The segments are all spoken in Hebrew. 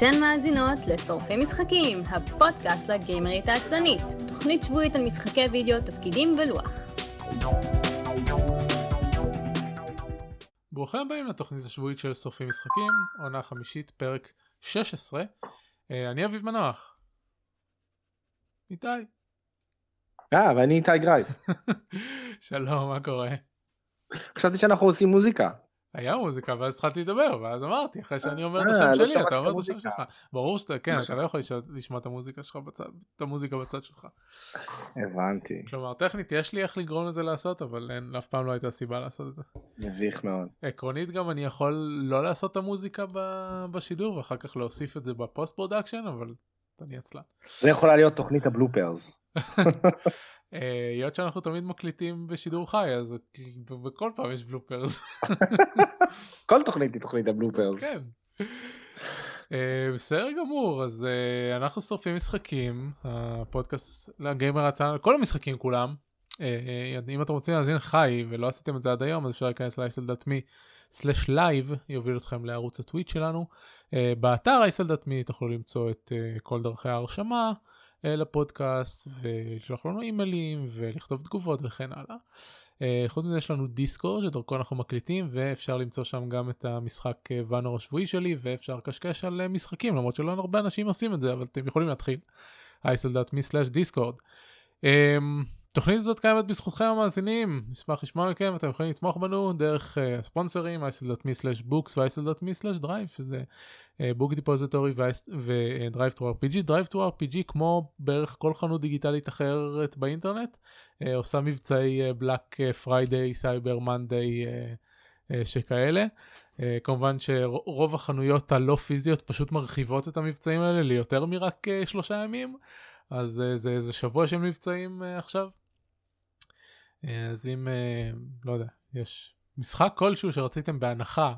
אתן מאזינות לשורפי משחקים, הפודקאסט לגיימרית העצלנית, תוכנית שבועית על משחקי וידאו, תפקידים ולוח. ברוכים הבאים לתוכנית השבועית של שורפי משחקים, עונה חמישית, פרק 16. אה, אני אביב מנוח. איתי. אה, ואני איתי גרייף. שלום, מה קורה? חשבתי שאנחנו עושים מוזיקה. היה מוזיקה ואז התחלתי לדבר ואז אמרתי אחרי שאני אומר את אה, השם לא שלי אתה את אומר את השם. שלך ברור שאתה כן אתה לא. יכול לשמוע- את המוזיקה שלך בצד את המוזיקה בצד שלך הבנתי. כלומר טכנית יש לי איך לגרום לזה לעשות אבל אין אף פעם לא הייתה סיבה לעשות את זה מביך מאוד. עקרונית גם אני יכול לא לעשות את המוזיקה בשידור ואחר כך להוסיף את זה ב post production אבל אני עצלן. זה יכולה להיות תוכנית ה bloopers. אה, היות שאנחנו תמיד מקליטים בשידור חי אז בכל פעם יש bloopers. כל תוכנית היא תוכנית ה bloopers. כן. אה, בסדר גמור אז אה, אנחנו שורפים משחקים הפודקאסט לגיימר הצעה כל המשחקים כולם. אם אתם רוצים להאזין חי ולא עשיתם את זה עד היום אז אפשר להיכנס ל-isl.me slash live יוביל אתכם לערוץ הטוויט שלנו. באתר isl.me תוכלו למצוא את כל דרכי ההרשמה לפודקאסט ולשלוח לנו אימיילים ולכתוב תגובות וכן הלאה. אה, חוץ מזה יש לנו Discord שדרכו אנחנו מקליטים ואפשר למצוא שם גם את המשחק אה, ואנור השבועי שלי ואפשר לקשקש על אה, משחקים למרות שלא הרבה אנשים עושים את זה אבל אתם יכולים להתחיל. isl.me/discord. אמ, תוכנית הזאת קיימת בזכותכם המאזינים נשמח לשמוע מכם אתם יכולים לתמוך בנו דרך אה, הספונסרים isl.me/books ו-isl.me/drive שזה בוק דיפוזיטורי ודרייב טו RPG דרייב טו RPG כמו בערך כל חנות דיגיטלית אחרת באינטרנט אה, עושה מבצעי Friday Cyber Monday אה, שכאלה. אה, כמובן שרוב החנויות הלא פיזיות פשוט מרחיבות את המבצעים האלה ליותר מרק אה, שלושה ימים אז אה, זה איזה שבוע של מבצעים אה, עכשיו. אה, אז אם אה, לא יודע יש משחק כלשהו שרציתם בהנחה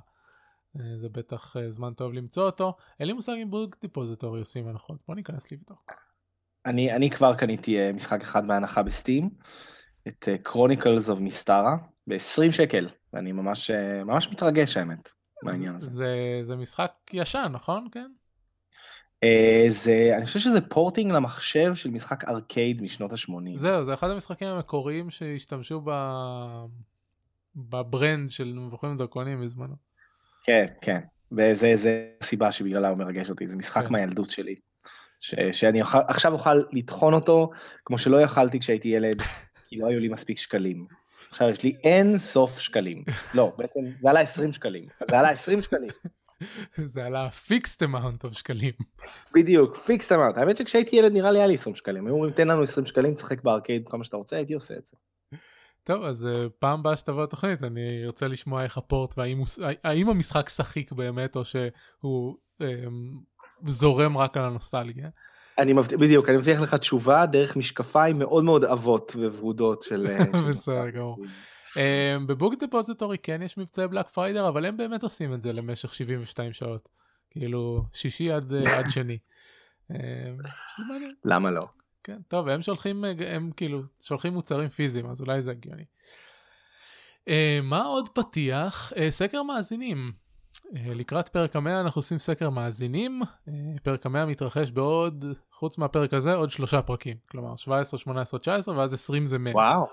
אה, זה בטח זמן טוב למצוא אותו אין לי מושג אם Book Depository עושים הנחות בוא ניכנס לבדוק. אני אני כבר קניתי משחק אחד בהנחה ב Steam. את Chronicles of Mystara ב-20 שקל. ואני ממש ממש מתרגש האמת מהעניין הזה. זה, זה משחק ישן נכון כן? אה, זה אני חושב שזה porting למחשב של משחק ארקייד משנות ה-80. זהו זה אחד המשחקים המקוריים שהשתמשו ב... ב brand של מבוכים ודרקונים בזמנו. כן, כן. וזה זה הסיבה שבגללה הוא מרגש אותי, זה משחק כן. מהילדות שלי. ש, שאני אוכל, עכשיו אוכל לטחון אותו כמו שלא יכלתי כשהייתי ילד, כי לא היו לי מספיק שקלים. עכשיו יש לי אין סוף שקלים. לא, בעצם זה עלה 20 שקלים. זה עלה 20 שקלים. זה עלה fixed amount of שקלים. בדיוק, fixed amount. האמת שכשהייתי ילד נראה לי היה לי 20 שקלים. היו אומרים תן לנו 20 שקלים, תשחק בארקייד כמה שאתה רוצה, הייתי עושה את זה. טוב אז אה, פעם הבאה שתבוא התוכנית אני ארצה לשמוע איך ה port והאם המשחק שחיק באמת או שהוא אה, זורם רק על הנוסטלגיה. אני מבטיח, בדיוק, אני מבטיח לך תשובה דרך משקפיים מאוד מאוד עבות וורודות של... אה, של בסדר גמור. אה, ב Book Depository כן יש מבצעי Black Friday אבל הם באמת עושים את זה למשך 72 שעות. כאילו שישי עד, אה, עד שני. מעניין. למה לא? כן, טוב, הם שולחים, הם כאילו, שולחים מוצרים פיזיים, אז אולי זה הגיוני. אה, מה עוד פתיח? אה, סקר מאזינים. אה, לקראת פרק המאה אנחנו עושים סקר מאזינים. אה, פרק המאה מתרחש בעוד, חוץ מהפרק הזה, עוד שלושה פרקים. כלומר, 17, 18, 19, ואז 20 זה 100. וואו.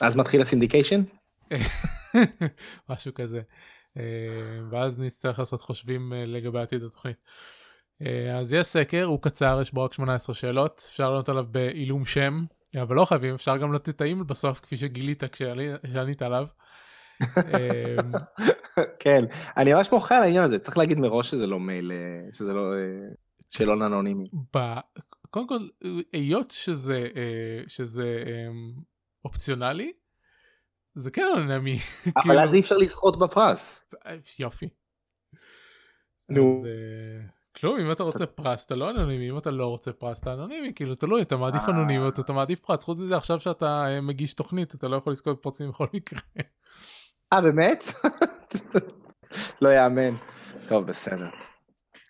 אז מתחיל ה syndication? משהו כזה. אה, ואז נצטרך לעשות חושבים אה, לגבי עתיד התוכנית. אה, אז יש סקר, הוא קצר, יש בו רק 18 שאלות, אפשר לענות עליו בעילום שם, אבל לא חייבים, אפשר גם לתת את האימייל בסוף, כפי שגילית כשענית עליו. כן, אני ממש מוחה על העניין הזה, צריך להגיד מראש שזה לא מייל, שזה לא שאלון אנונימי. קודם כל, היות שזה, שזה אופציונלי, זה כן אנונימי. אבל כאילו- אז אי אפשר לזכות בפרס. יופי. נו. אה, כלום אם אתה רוצה פרס אתה לא אנונימי אם אתה לא רוצה פרס אתה אנונימי כאילו תלוי אתה מעדיף אה. אנונימיות אתה מעדיף פרס חוץ מזה עכשיו שאתה אה, מגיש תוכנית אתה לא יכול לזכות בפרסים בכל מקרה. אה, באמת? לא יאמן. טוב, בסדר.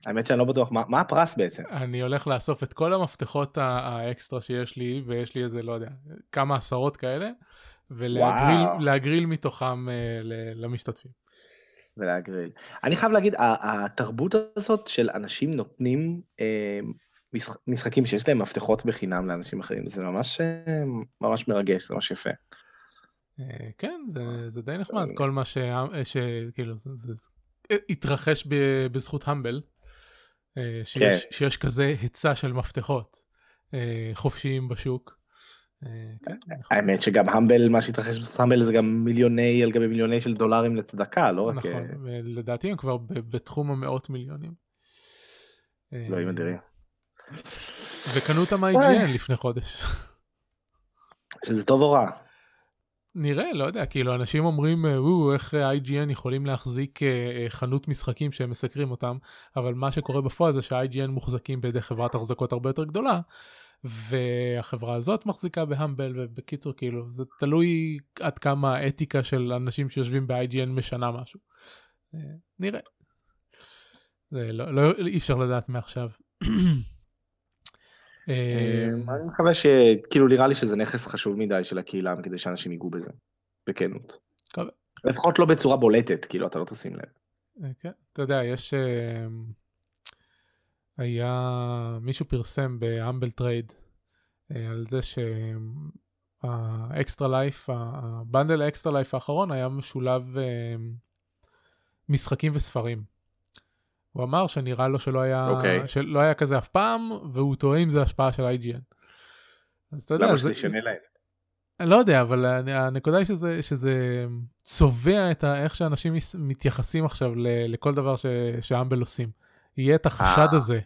האמת שאני לא בטוח, מה מה הפרס בעצם? אני הולך לאסוף את כל המפתחות האקסטרה שיש לי ויש לי איזה לא יודע כמה עשרות כאלה ולהגריל מתוכם אה, למשתתפים. ולהגריל. אני חייב להגיד, התרבות הזאת של אנשים נותנים אה, משחקים שיש להם מפתחות בחינם לאנשים אחרים, זה ממש, אה, ממש מרגש, זה ממש יפה. כן, זה, זה די נחמד, כל מה ש... שכאילו, זה, זה התרחש בזכות המבל, שיש, כן. שיש כזה היצע של מפתחות חופשיים בשוק. אה, כן. האמת שגם המבל, מה שהתרחש בזכות המבל זה גם מיליוני על גבי מיליוני של דולרים לצדקה, לא רק... נכון, אה, לדעתי הם כבר בתחום המאות מיליונים. אלוהים אה, אדירים. וקנו אותם IGN לפני חודש. שזה טוב או רע? נראה, לא יודע, כאילו אנשים אומרים, וואו, איך IGN יכולים להחזיק חנות משחקים שהם מסקרים אותם, אבל מה שקורה בפועל זה שה-IGN מוחזקים בידי חברת החזקות הרבה יותר גדולה, והחברה הזאת מחזיקה בהמבל ובקיצור כאילו זה תלוי עד כמה האתיקה של אנשים שיושבים ב-IGN משנה משהו. אה, נראה. זה לא, לא אי אפשר לדעת מעכשיו. אה, אני מקווה שכאילו נראה לי שזה נכס חשוב מדי של הקהילה כדי שאנשים ייגעו בזה בכנות. לפחות לא בצורה בולטת כאילו אתה לא תשים לב. אה, כן, אתה יודע יש היה, מישהו פרסם ב Humble Trade אה, על זה שה Extra Life, ה bundle ה Extra Life האחרון היה משולב אה, משחקים וספרים. הוא אמר שנראה לו שלא היה, okay. אוקיי. שלא היה כזה אף פעם, והוא טועה אם זה השפעה של IGN. אז אתה יודע, למה שזה ישנה להם? אני לא יודע, אבל הנקודה היא שזה, שזה צובע את ה, איך שאנשים מתייחסים עכשיו לכל דבר ש, שאמבל עושים. יהיה את החשד אה. הזה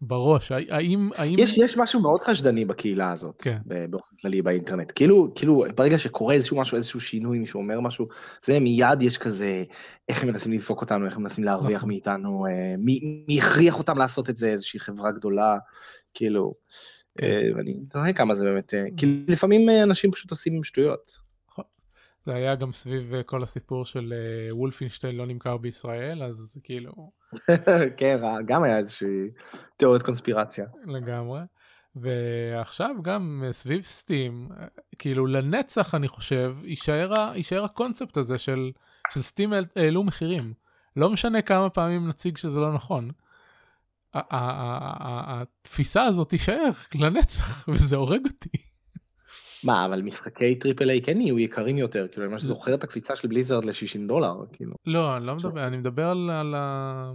בראש, האם... האם... יש, יש משהו מאוד חשדני בקהילה הזאת, כן. באופן כללי באינטרנט. כאילו, כאילו, ברגע שקורה איזשהו משהו, איזשהו שינוי, מישהו אומר משהו, זה מיד יש כזה, איך הם מנסים לדפוק אותנו, איך הם מנסים להרוויח נכון. מאיתנו, אה, מי, מי הכריח אותם לעשות את זה, איזושהי חברה גדולה, כאילו, כן. אה, ואני תראה כמה זה באמת, אה, כי לפעמים אה, אנשים פשוט עושים שטויות. זה היה גם סביב uh, כל הסיפור של uh, וולפינשטיין לא נמכר בישראל, אז כאילו... כן, גם היה איזושהי תיאוריית קונספירציה. לגמרי. ועכשיו גם סביב סטים, כאילו לנצח אני חושב, יישאר, יישאר הקונספט הזה של, של Steam העלו מחירים. לא משנה כמה פעמים נציג שזה לא נכון. התפיסה הזאת תישאר לנצח, וזה הורג אותי. מה, אבל משחקי triple A כן יהיו יקרים יותר, כאילו אני ממש זוכר את הקפיצה של Blizzard ל-60 דולר, כאילו. לא, אני לא מדבר, אני מדבר על, על ה...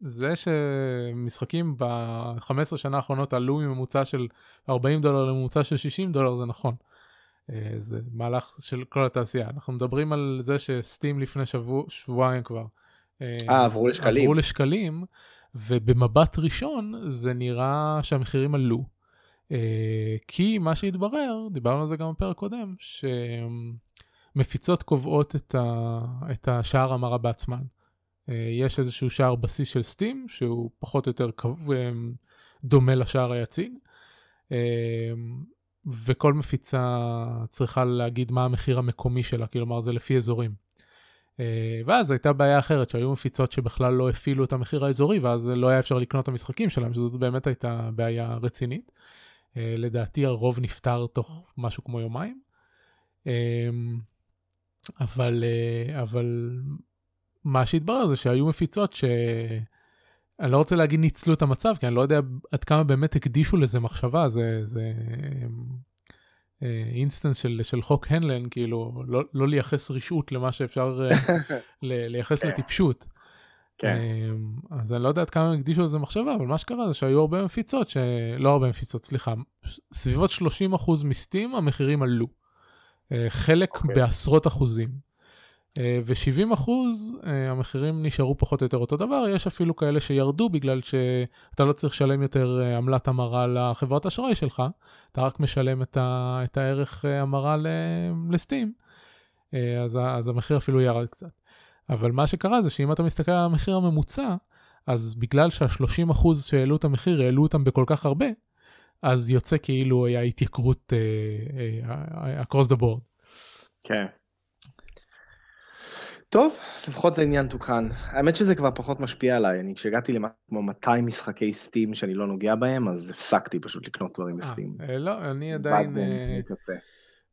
זה שמשחקים ב-15 שנה האחרונות עלו מממוצע של 40 דולר לממוצע של 60 דולר, זה נכון. אה, זה מהלך של כל התעשייה. אנחנו מדברים על זה שסטים לפני שבוע, שבועיים כבר. אה, אה עברו לשקלים. עברו לשקלים, ובמבט ראשון זה נראה שהמחירים עלו. אה, כי מה שהתברר, דיברנו על זה גם בפרק קודם, שמפיצות קובעות את, ה, את השער המרה בעצמן. אה, יש איזשהו שער בסיס של סטים, שהוא פחות או יותר אה, דומה לשער היציג, וכל מפיצה צריכה להגיד מה המחיר המקומי שלה, כלומר זה לפי אזורים. ואז הייתה בעיה אחרת, שהיו מפיצות שבכלל לא הפעילו את המחיר האזורי, ואז לא היה אפשר לקנות את המשחקים שלהם, שזאת באמת הייתה בעיה רצינית. אה, לדעתי הרוב נפטר תוך משהו כמו יומיים. אמ, אבל, אה, אבל מה שהתברר זה שהיו מפיצות ש... אני לא רוצה להגיד ניצלו את המצב, כי אני לא יודע עד כמה באמת הקדישו לזה מחשבה, זה, זה instance אה, של, של חוק הנלן, כאילו, לא, לא לייחס רשעות למה שאפשר לייחס. לטיפשות. כן. אמ, אז אני לא יודע עד כמה הם הקדישו לזה מחשבה, אבל מה שקרה זה שהיו הרבה מפיצות, לא הרבה מפיצות, סליחה, סביבות 30% מ Steam המחירים עלו. אה, חלק okay. אוקיי. בעשרות אחוזים. אה, ו-70% אה, המחירים נשארו פחות או יותר אותו דבר, יש אפילו כאלה שירדו בגלל שאתה לא צריך לשלם יותר עמלת המרה לחברת אשראי שלך, אתה רק משלם את, ה- את הערך המרה לסטים, אז, אז המחיר אפילו ירד קצת. אבל מה שקרה זה שאם אתה מסתכל על המחיר הממוצע, אז בגלל שה-30% שהעלו את המחיר, העלו אותם בכל כך הרבה, אז יוצא כאילו היה התייקרות uh, uh, across the board. כן. טוב, לפחות זה עניין תוקן. האמת שזה כבר פחות משפיע עליי, אני כשהגעתי כמו 200 משחקי סטים שאני לא נוגע בהם, אז הפסקתי פשוט לקנות דברים בסטים. אה, לא, אני עדיין...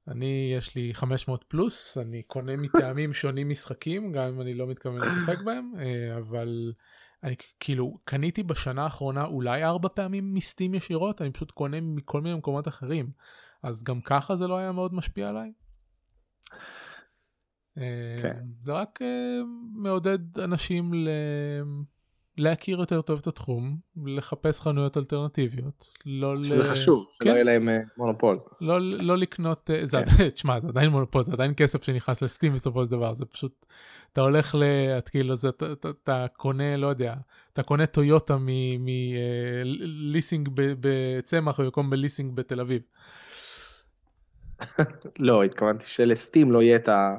אני, יש לי 500 פלוס, אני קונה מטעמים שונים משחקים, גם אם אני לא מתכוון לשחק בהם, אה, אבל אני כאילו קניתי בשנה האחרונה אולי ארבע פעמים מסטים ישירות, אני פשוט קונה מכל מיני מקומות אחרים, אז גם ככה זה לא היה מאוד משפיע עליי. אה, כן. זה רק אה, מעודד אנשים ל... להכיר יותר טוב את התחום, לחפש חנויות אלטרנטיביות. לא שזה ל... חשוב, שלא כן. יהיה להם uh, מונופול. לא, לא לקנות, זה, כן. תשמע, זה עדיין מונופול, זה עדיין כסף שנכנס לסטים בסופו של דבר, זה פשוט, אתה הולך ל... את כאילו, זה, אתה, אתה, אתה קונה, לא יודע, אתה קונה טויוטה מליסינג בצמח במקום בליסינג בתל אביב. לא, התכוונתי שלסטים לא יהיה את ה...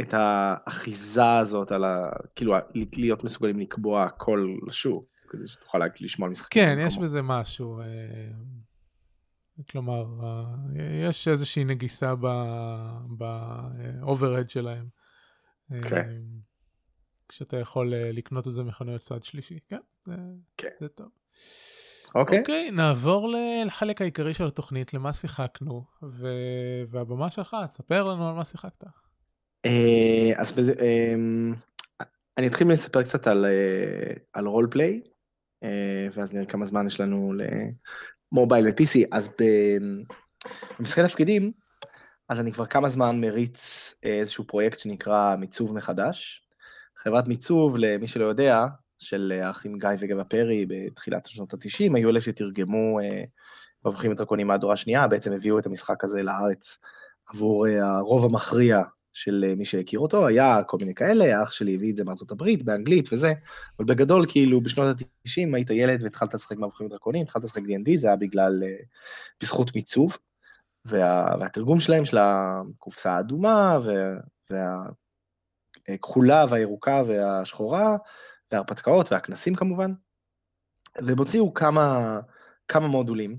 את האחיזה הזאת על ה... כאילו, להיות מסוגלים לקבוע הכל לשוק, כדי שתוכל לשמוע משחקים. כן, יש בזה משהו. אה, כלומר, אה, יש איזושהי נגיסה ב-overhead שלהם. כן. כשאתה יכול לקנות את זה מחנויות צד שלישי, כן, זה, כן. זה טוב. אוקיי. אוקיי, נעבור לחלק העיקרי של התוכנית, למה שיחקנו, ו... והבמה שלך, תספר לנו על מה שיחקת. אה, אז בזה, אמ, אני אתחיל לספר קצת על, אה, רול פליי, אה, ואז נראה כמה זמן יש לנו למובייל ו-PC. אז במשחקי תפקידים, אז אני כבר כמה זמן מריץ איזשהו פרויקט שנקרא מיצוב מחדש. חברת מיצוב, למי שלא יודע, של האחים גיא וגבע פרי בתחילת שנות ה-90, היו אלה שתרגמו מבוכים ודרקונים מהדורה השנייה, בעצם הביאו את המשחק הזה לארץ עבור הרוב המכריע של אה, מי שהכיר אותו, היה כל מיני כאלה, האח שלי הביא את זה מארצות הברית, באנגלית וזה, אבל בגדול, כאילו, בשנות ה-90 היית ילד והתחלת לשחק מבוכים ודרקונים, התחלת לשחק D&D, זה היה בגלל, אה, בזכות מיצוב, וה, והתרגום שלהם של הקופסה האדומה, והכחולה והירוקה והשחורה, וההרפתקאות והכנסים כמובן, והם הוציאו כמה, כמה מודולים,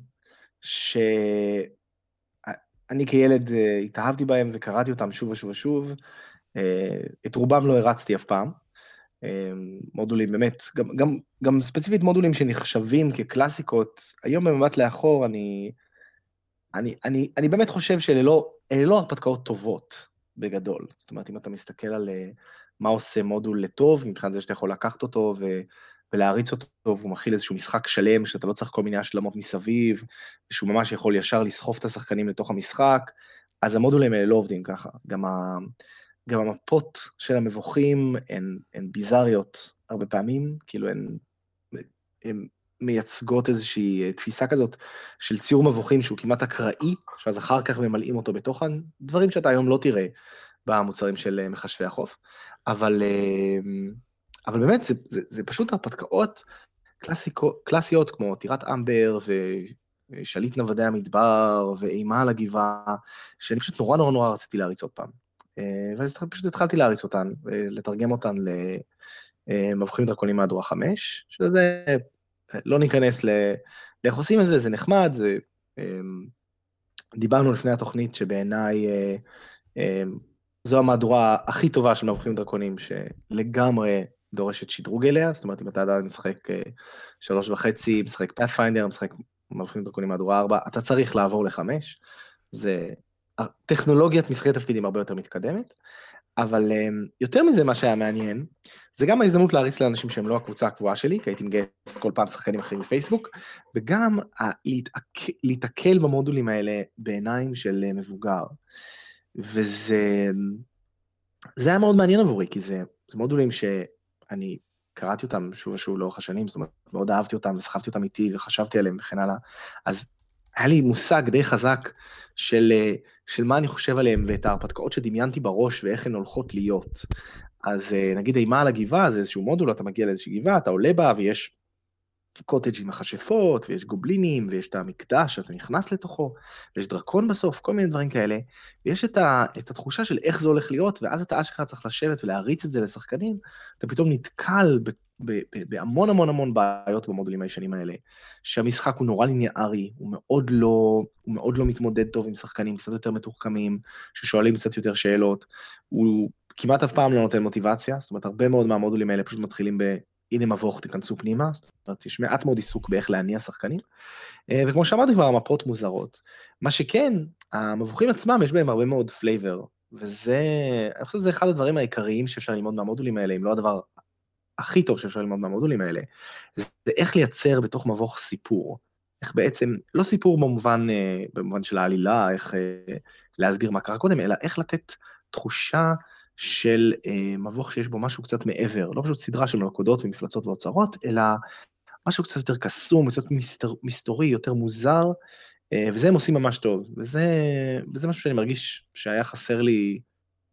ש... אני כילד אה, התאהבתי בהם וקראתי אותם שוב ושוב ושוב. אה, את רובם לא הרצתי אף פעם. אה, מודולים באמת, גם, גם, גם ספציפית מודולים שנחשבים כקלאסיקות, היום במבט לאחור אני, אני, אני, אני באמת חושב שאלה לא, לא הרפתקאות טובות בגדול. זאת אומרת, אם אתה מסתכל על מה עושה מודול לטוב, מבחינת זה שאתה יכול לקחת אותו ו... ולהריץ אותו, והוא מכיל איזשהו משחק שלם, שאתה לא צריך כל מיני השלמות מסביב, ושהוא ממש יכול ישר לסחוף את השחקנים לתוך המשחק, אז המודולים האלה לא עובדים ככה. גם, ה, גם המפות של המבוכים הן, הן ביזריות הרבה פעמים, כאילו הן, הן מייצגות איזושהי תפיסה כזאת של ציור מבוכים שהוא כמעט אקראי, שאז אחר כך ממלאים אותו בתוך הדברים שאתה היום לא תראה במוצרים של מכשפי החוף, אבל... אה, אבל באמת, זה, זה, זה פשוט הרפתקאות קלאסיקו, קלאסיות כמו טירת אמבר ושליט נוודי המדבר ואימה על הגבעה, שאני פשוט נורא נורא נורא רציתי להריץ עוד פעם. אה, ואז פשוט התחלתי להריץ אותן, לתרגם אותן למבוכים דרקונים מהדורה 5, שזה, לא ניכנס ל... לאיך עושים את זה, זה נחמד, זה... אמ, דיברנו לפני התוכנית שבעיניי אה, אמ, זו המהדורה הכי טובה של מבוכים דרקונים, שלגמרי דורשת שדרוג אליה, זאת אומרת, אם אתה עדיין משחק אה, שלוש וחצי, משחק פאת'פיינדר, משחק מבחינים דרקונים מהדורה ארבע, אתה צריך לעבור לחמש. זה... טכנולוגיית משחקי תפקידים הרבה יותר מתקדמת, אבל אה, יותר מזה, מה שהיה מעניין, זה גם ההזדמנות להריץ לאנשים שהם לא הקבוצה הקבועה שלי, כי הייתי מגייס כל פעם שחקנים אחרים בפייסבוק, וגם להיתקל במודולים האלה בעיניים של אה, מבוגר. וזה זה היה מאוד מעניין עבורי, כי זה, זה מודולים ש... אני קראתי אותם שוב ושוב לאורך השנים, זאת אומרת, מאוד אהבתי אותם וסחבתי אותם איתי וחשבתי עליהם וכן הלאה, אז היה לי מושג די חזק של, של מה אני חושב עליהם ואת ההרפתקאות שדמיינתי בראש ואיך הן הולכות להיות. אז נגיד אימה על הגבעה זה איזשהו מודול, אתה מגיע לאיזושהי גבעה, אתה עולה בה ויש קוטג' עם מכשפות, ויש גובלינים, ויש את המקדש שאתה נכנס לתוכו, ויש דרקון בסוף, כל מיני דברים כאלה, ויש את, ה, את התחושה של איך זה הולך להיות, ואז אתה אשכרה צריך לשבת ולהריץ את זה לשחקנים, אתה פתאום נתקל ב, ב, ב, בהמון המון המון בעיות במודולים הישנים האלה, שהמשחק הוא נורא ליניארי, הוא מאוד לא, הוא מאוד לא מתמודד טוב עם שחקנים קצת יותר מתוחכמים, ששואלים קצת יותר שאלות, הוא כמעט אף פעם לא נותן מוטיבציה, זאת אומרת, הרבה מאוד מהמודולים האלה פשוט מתחילים ב... הנה מבוך, תיכנסו פנימה, זאת אומרת, יש מעט מאוד עיסוק באיך להניע שחקנים. אה, וכמו שאמרתי כבר, המפות מוזרות. מה שכן, המבוכים עצמם, יש בהם הרבה מאוד flavor, וזה, אני חושב שזה אחד הדברים העיקריים שאפשר ללמוד מהמודולים האלה, אם לא הדבר הכי טוב שאפשר ללמוד מהמודולים האלה, זה איך לייצר בתוך מבוך סיפור. איך בעצם, לא סיפור במובן, אה, במובן של העלילה, איך אה, להסביר מה קרה קודם, אלא איך לתת תחושה של אה, מבוך שיש בו משהו קצת מעבר, לא פשוט סדרה של מלכודות ומפלצות ואוצרות, אלא משהו קצת יותר קסום, קצת מסתורי, יותר מוזר, אה, וזה הם עושים ממש טוב, וזה, וזה משהו שאני מרגיש שהיה חסר לי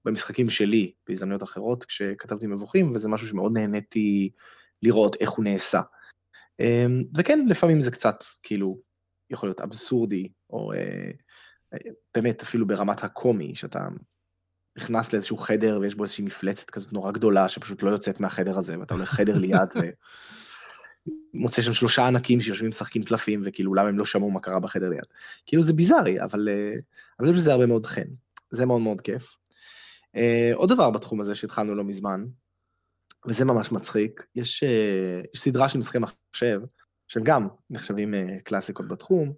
במשחקים שלי, בהזדמנויות אחרות, כשכתבתי מבוכים, וזה משהו שמאוד נהניתי לראות איך הוא נעשה. אה, וכן, לפעמים זה קצת, כאילו, יכול להיות אבסורדי, או באמת אפילו ברמת הקומי, שאתה נכנס לאיזשהו חדר ויש בו איזושהי מפלצת כזאת נורא גדולה שפשוט לא יוצאת מהחדר הזה, ואתה הולך חדר ליד ומוצא שם שלושה ענקים שיושבים משחקים קלפים, וכאילו אולי הם לא שמעו מה קרה בחדר ליד. כאילו זה ביזארי, אבל אה, אני חושב שזה הרבה מאוד חן. זה מאוד מאוד כיף. Uh, עוד דבר בתחום הזה שהתחלנו לא מזמן, וזה ממש מצחיק, יש, uh, יש סדרה של משחקי מחשב, שהם גם נחשבים קלאסיקות בתחום,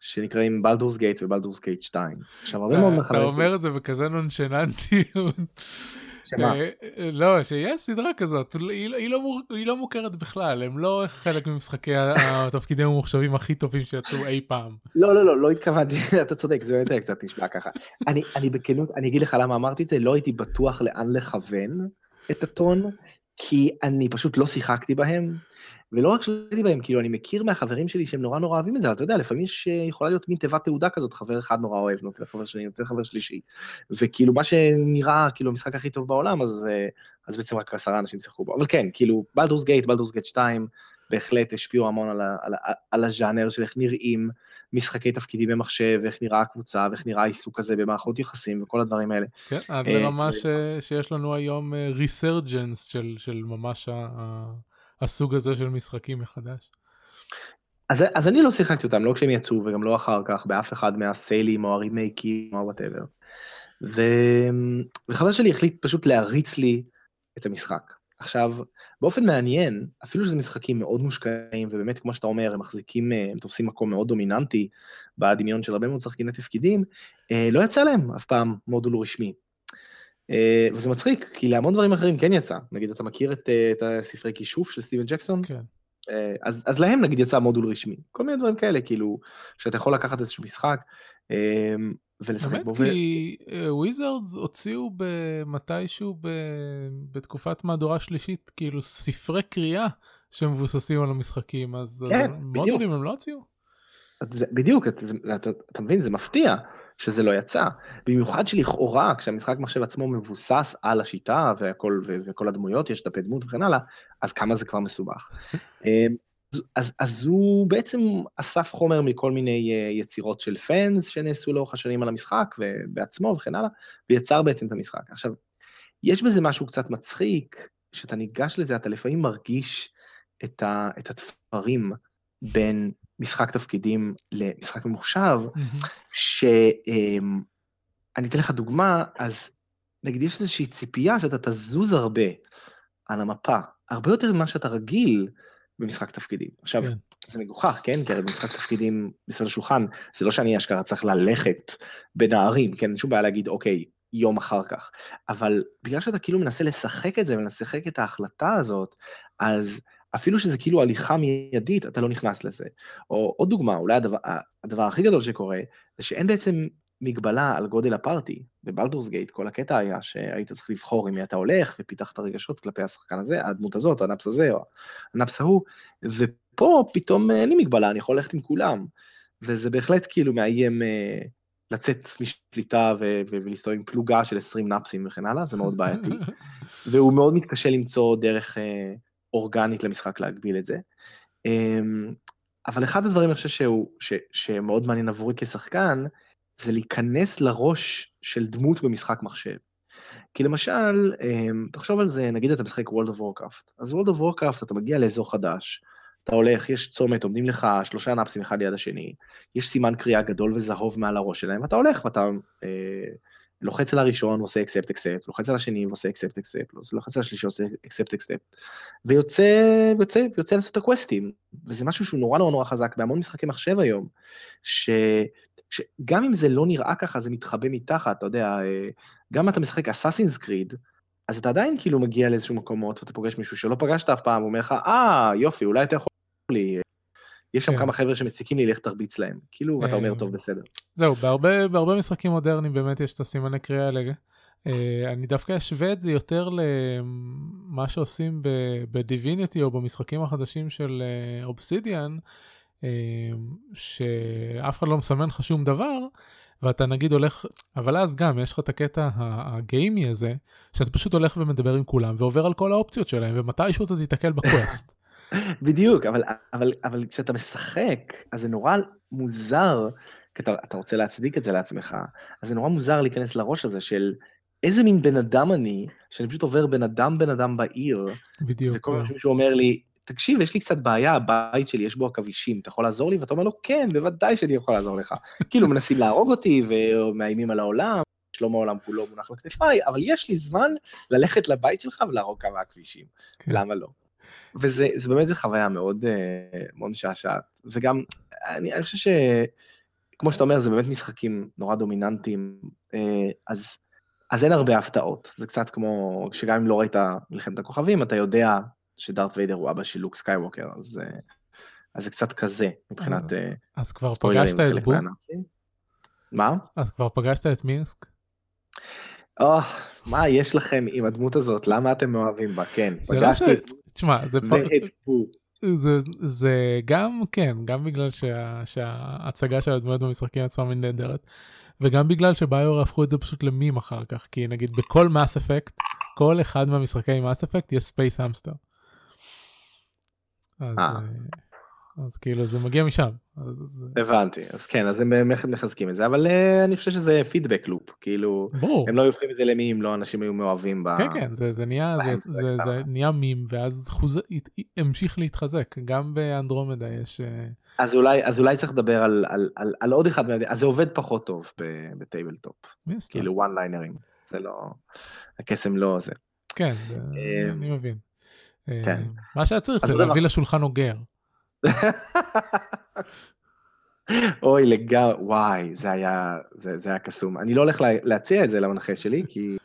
שנקראים בלדורס גייט ובלדורס גייט 2. עכשיו הרבה מאוד מחלקים. אתה אומר את זה בכזה נונשננטיות. שמה? אה, לא, שיש סדרה כזאת, היא לא, לא מוכרת בכלל, הם לא חלק ממשחקי התפקידים המוחשבים הכי טובים שיצאו אי פעם. לא, לא, לא, לא התכוונתי, אתה צודק, זה באמת קצת נשמע ככה. אני בכנות, אני אגיד לך למה אמרתי את זה, לא הייתי בטוח לאן לכוון את הטון, כי אני פשוט לא שיחקתי בהם, ולא רק שהייתי בהם, כאילו, אני מכיר מהחברים שלי שהם נורא נורא אוהבים את זה, אתה יודע, לפעמים יש, אה, יכולה להיות מין תיבת תעודה כזאת, חבר אחד נורא אוהב, נותן חבר שני, נותן חבר שלישי. וכאילו, מה שנראה, כאילו, המשחק הכי טוב בעולם, אז, אה, אז בעצם רק עשרה אנשים שיחקו בו. אבל כן, כאילו, Baldur's Gate, Baldur's Gate 2, בהחלט השפיעו המון על, ה, על, ה, על הז'אנר של איך נראים משחקי תפקידים במחשב, ואיך נראה הקבוצה, ואיך נראה העיסוק הזה במערכות יחסים, וכל הדברים האלה. כן, עד לרמה ש, שיש לנו היום resurgence אה, של, של ממש ה... הסוג הזה של משחקים מחדש. אז, אז אני לא שיחקתי אותם, לא כשהם יצאו וגם לא אחר כך, באף אחד מהסיילים או הרימייקים או whatever. וחבר שלי החליט פשוט להריץ לי את המשחק. עכשיו, באופן מעניין, אפילו שזה משחקים מאוד מושקעים, ובאמת, כמו שאתה אומר, הם מחזיקים, הם תופסים מקום מאוד דומיננטי בדמיון של הרבה מאוד שחקני תפקידים, אה, לא יצא להם אף פעם מודול רשמי. אה, וזה מצחיק, כי להמון דברים אחרים כן יצא. נגיד, אתה מכיר את, אה, את הספרי כישוף של סטיבן ג'קסון? כן. אה, אז, אז להם נגיד יצא מודול רשמי. כל מיני דברים כאלה, כאילו, שאתה יכול לקחת איזשהו משחק ולשחק בו. באמת, כי וויזרדס הוציאו מתישהו בתקופת מהדורה שלישית, כאילו ספרי קריאה שמבוססים על המשחקים, אז כן, מודולים הם לא הוציאו? בדיוק, אתה, אתה, אתה מבין, זה מפתיע. שזה לא יצא. במיוחד שלכאורה, כשהמשחק מחשב עצמו מבוסס על השיטה והכל, ו- וכל הדמויות, יש דפי דמות וכן הלאה, אז כמה זה כבר מסובך. אמ, אז, אז הוא בעצם אסף חומר מכל מיני אה, יצירות של פאנס שנעשו לאורך השנים על המשחק ובעצמו וכן הלאה, ויצר בעצם את המשחק. עכשיו, יש בזה משהו קצת מצחיק, כשאתה ניגש לזה, אתה לפעמים מרגיש את, ה, את התפרים בין משחק תפקידים למשחק ממוחשב, mm-hmm. שאני אמ, אתן לך דוגמה, אז נגיד יש איזושהי ציפייה שאתה תזוז הרבה על המפה, הרבה יותר ממה שאתה רגיל במשחק תפקידים. עכשיו, כן. זה מגוחך, כן? כי הרי במשחק תפקידים מסביב לשולחן, זה לא שאני אשכרה צריך ללכת בין הערים, כן? אין שום בעיה להגיד, אוקיי, יום אחר כך. אבל בגלל שאתה כאילו מנסה לשחק את זה ולשחק את ההחלטה הזאת, אז אפילו שזה כאילו הליכה מיידית, אתה לא נכנס לזה. או עוד דוגמה, אולי הדבר, הדבר הכי גדול שקורה, זה שאין בעצם מגבלה על גודל הפארטי. בבלדורס גייט כל הקטע היה שהיית צריך לבחור עם מי אתה הולך, ופיתחת רגשות כלפי השחקן הזה, הדמות הזאת, או הנפס הזה, או הנפס ההוא, ופה פתאום אין לי מגבלה, אני יכול ללכת עם כולם. וזה בהחלט כאילו מאיים אה, לצאת משליטה ו- ו- ולהסתובב עם פלוגה של 20 נפסים וכן הלאה, זה מאוד בעייתי. והוא מאוד מתקשה למצוא דרך... אה, אורגנית למשחק להגביל את זה. אמ, אבל אחד הדברים אני חושב שהוא, ש, שמאוד מעניין עבורי כשחקן, זה להיכנס לראש של דמות במשחק מחשב. כי למשל, אמ, תחשוב על זה, נגיד אתה משחק World of Warcraft. אז World of Warcraft אתה מגיע לאזור חדש, אתה הולך, יש צומת, עומדים לך שלושה נאפסים אחד ליד השני, יש סימן קריאה גדול וזהוב מעל הראש שלהם, ואתה הולך ואתה אה, לוחץ על הראשון ועושה accept accept, לוחץ על השני ועושה accept accept, לוחץ על השלישי ועושה accept accept, ויוצא, ויוצא, ויוצא לעשות את הקווסטים, וזה משהו שהוא נורא נורא נורא חזק בהמון משחקי מחשב היום, ש... שגם אם זה לא נראה ככה, זה מתחבא מתחת, אתה יודע, אה, גם אם אתה משחק אסאסינס קריד, אז אתה עדיין כאילו מגיע לאיזשהו מקומות, ואתה פוגש מישהו שלא פגשת אף פעם, הוא אומר לך, אה, יופי, אולי אתה יכול לי, יש שם כן. כמה חבר'ה שמציקים לי, לך תרביץ להם. כאילו, ואתה אומר, אה, טוב, בסדר. זהו, בהרבה, בהרבה משחקים מודרניים באמת יש את הסימני קריאה האלה. אה, אני דווקא אשווה את זה יותר למה שעושים בדיביניטי או במשחקים החדשים של אובסידיאן, שאף אחד לא מסמן לך שום דבר, ואתה נגיד הולך, אבל אז גם יש לך את הקטע הגיימי הזה, שאתה פשוט הולך ומדבר עם כולם ועובר על כל האופציות שלהם, ומתישהו אתה תיתקל בקווסט. בדיוק, אבל, אבל, אבל כשאתה משחק, אז זה נורא מוזר, כי אתה, אתה רוצה להצדיק את זה לעצמך, אז זה נורא מוזר להיכנס לראש הזה של איזה מין בן אדם אני, שאני פשוט עובר בן אדם בן אדם בעיר, בדיוק. וכל פעם שהוא אומר לי, תקשיב, יש לי קצת בעיה, הבית שלי יש בו עכבישים, אתה יכול לעזור לי? ואתה אומר לו, כן, בוודאי שאני יכול לעזור לך. כאילו, מנסים להרוג אותי ומאיימים על העולם, שלום העולם כולו מונח בכתפיי, אבל יש לי זמן ללכת לבית שלך ולהרוג כמה עכבישים. כן. למה לא? וזה זה באמת, זו חוויה מאוד, אה, מאוד משעשעת. וגם, אני, אני חושב ש... כמו שאתה אומר, זה באמת משחקים נורא דומיננטיים, אה, אז, אז אין הרבה הפתעות. זה קצת כמו, שגם אם לא ראית מלחמת הכוכבים, אתה יודע שדארט ויידר הוא אבא של לוק סקייווקר, אז, אה, אז זה קצת כזה, מבחינת אז כבר פגשת את בו? מה? אז כבר פגשת את Minsc? או, מה יש לכם עם הדמות הזאת? למה אתם מאוהבים בה? כן, זה לא. פגשתי תשמע, זה בו. זה, זה גם כן גם בגלל שה, שההצגה של הדמויות במשחקים עצמם היא נהדרת וגם בגלל שב BioWare הפכו את זה פשוט למים אחר כך כי נגיד בכל Mass Effect כל אחד מהמשחקי Mass Effect יש space hamster. אז, אה. אה, אז כאילו זה מגיע משם. אז, הבנתי, אז כן, אז הם באמת מחזקים את זה, אבל אה, אני חושב שזה feedback loop, כאילו, ברור. הם לא היו הופכים את זה למי אם לא אנשים היו מאוהבים ב... כן כן זה, זה נהיה זה, זה. זה נהיה מים ואז חוז... המשיך להתחזק גם באנדרומדה יש אה, אז אולי, אז אולי צריך לדבר על, על, על, על עוד אחד, אז זה עובד פחות טוב ב- ב tabletop? כאילו one liner ים, זה לא, הקסם לא זה. כן אה, אני מבין. כן. מה שהיה צריך זה להביא. לשולחן אוגר. אוי לגמרי, וואי, זה היה, זה, זה היה קסום. אני לא הולך לה, להציע את זה למנחה שלי, כי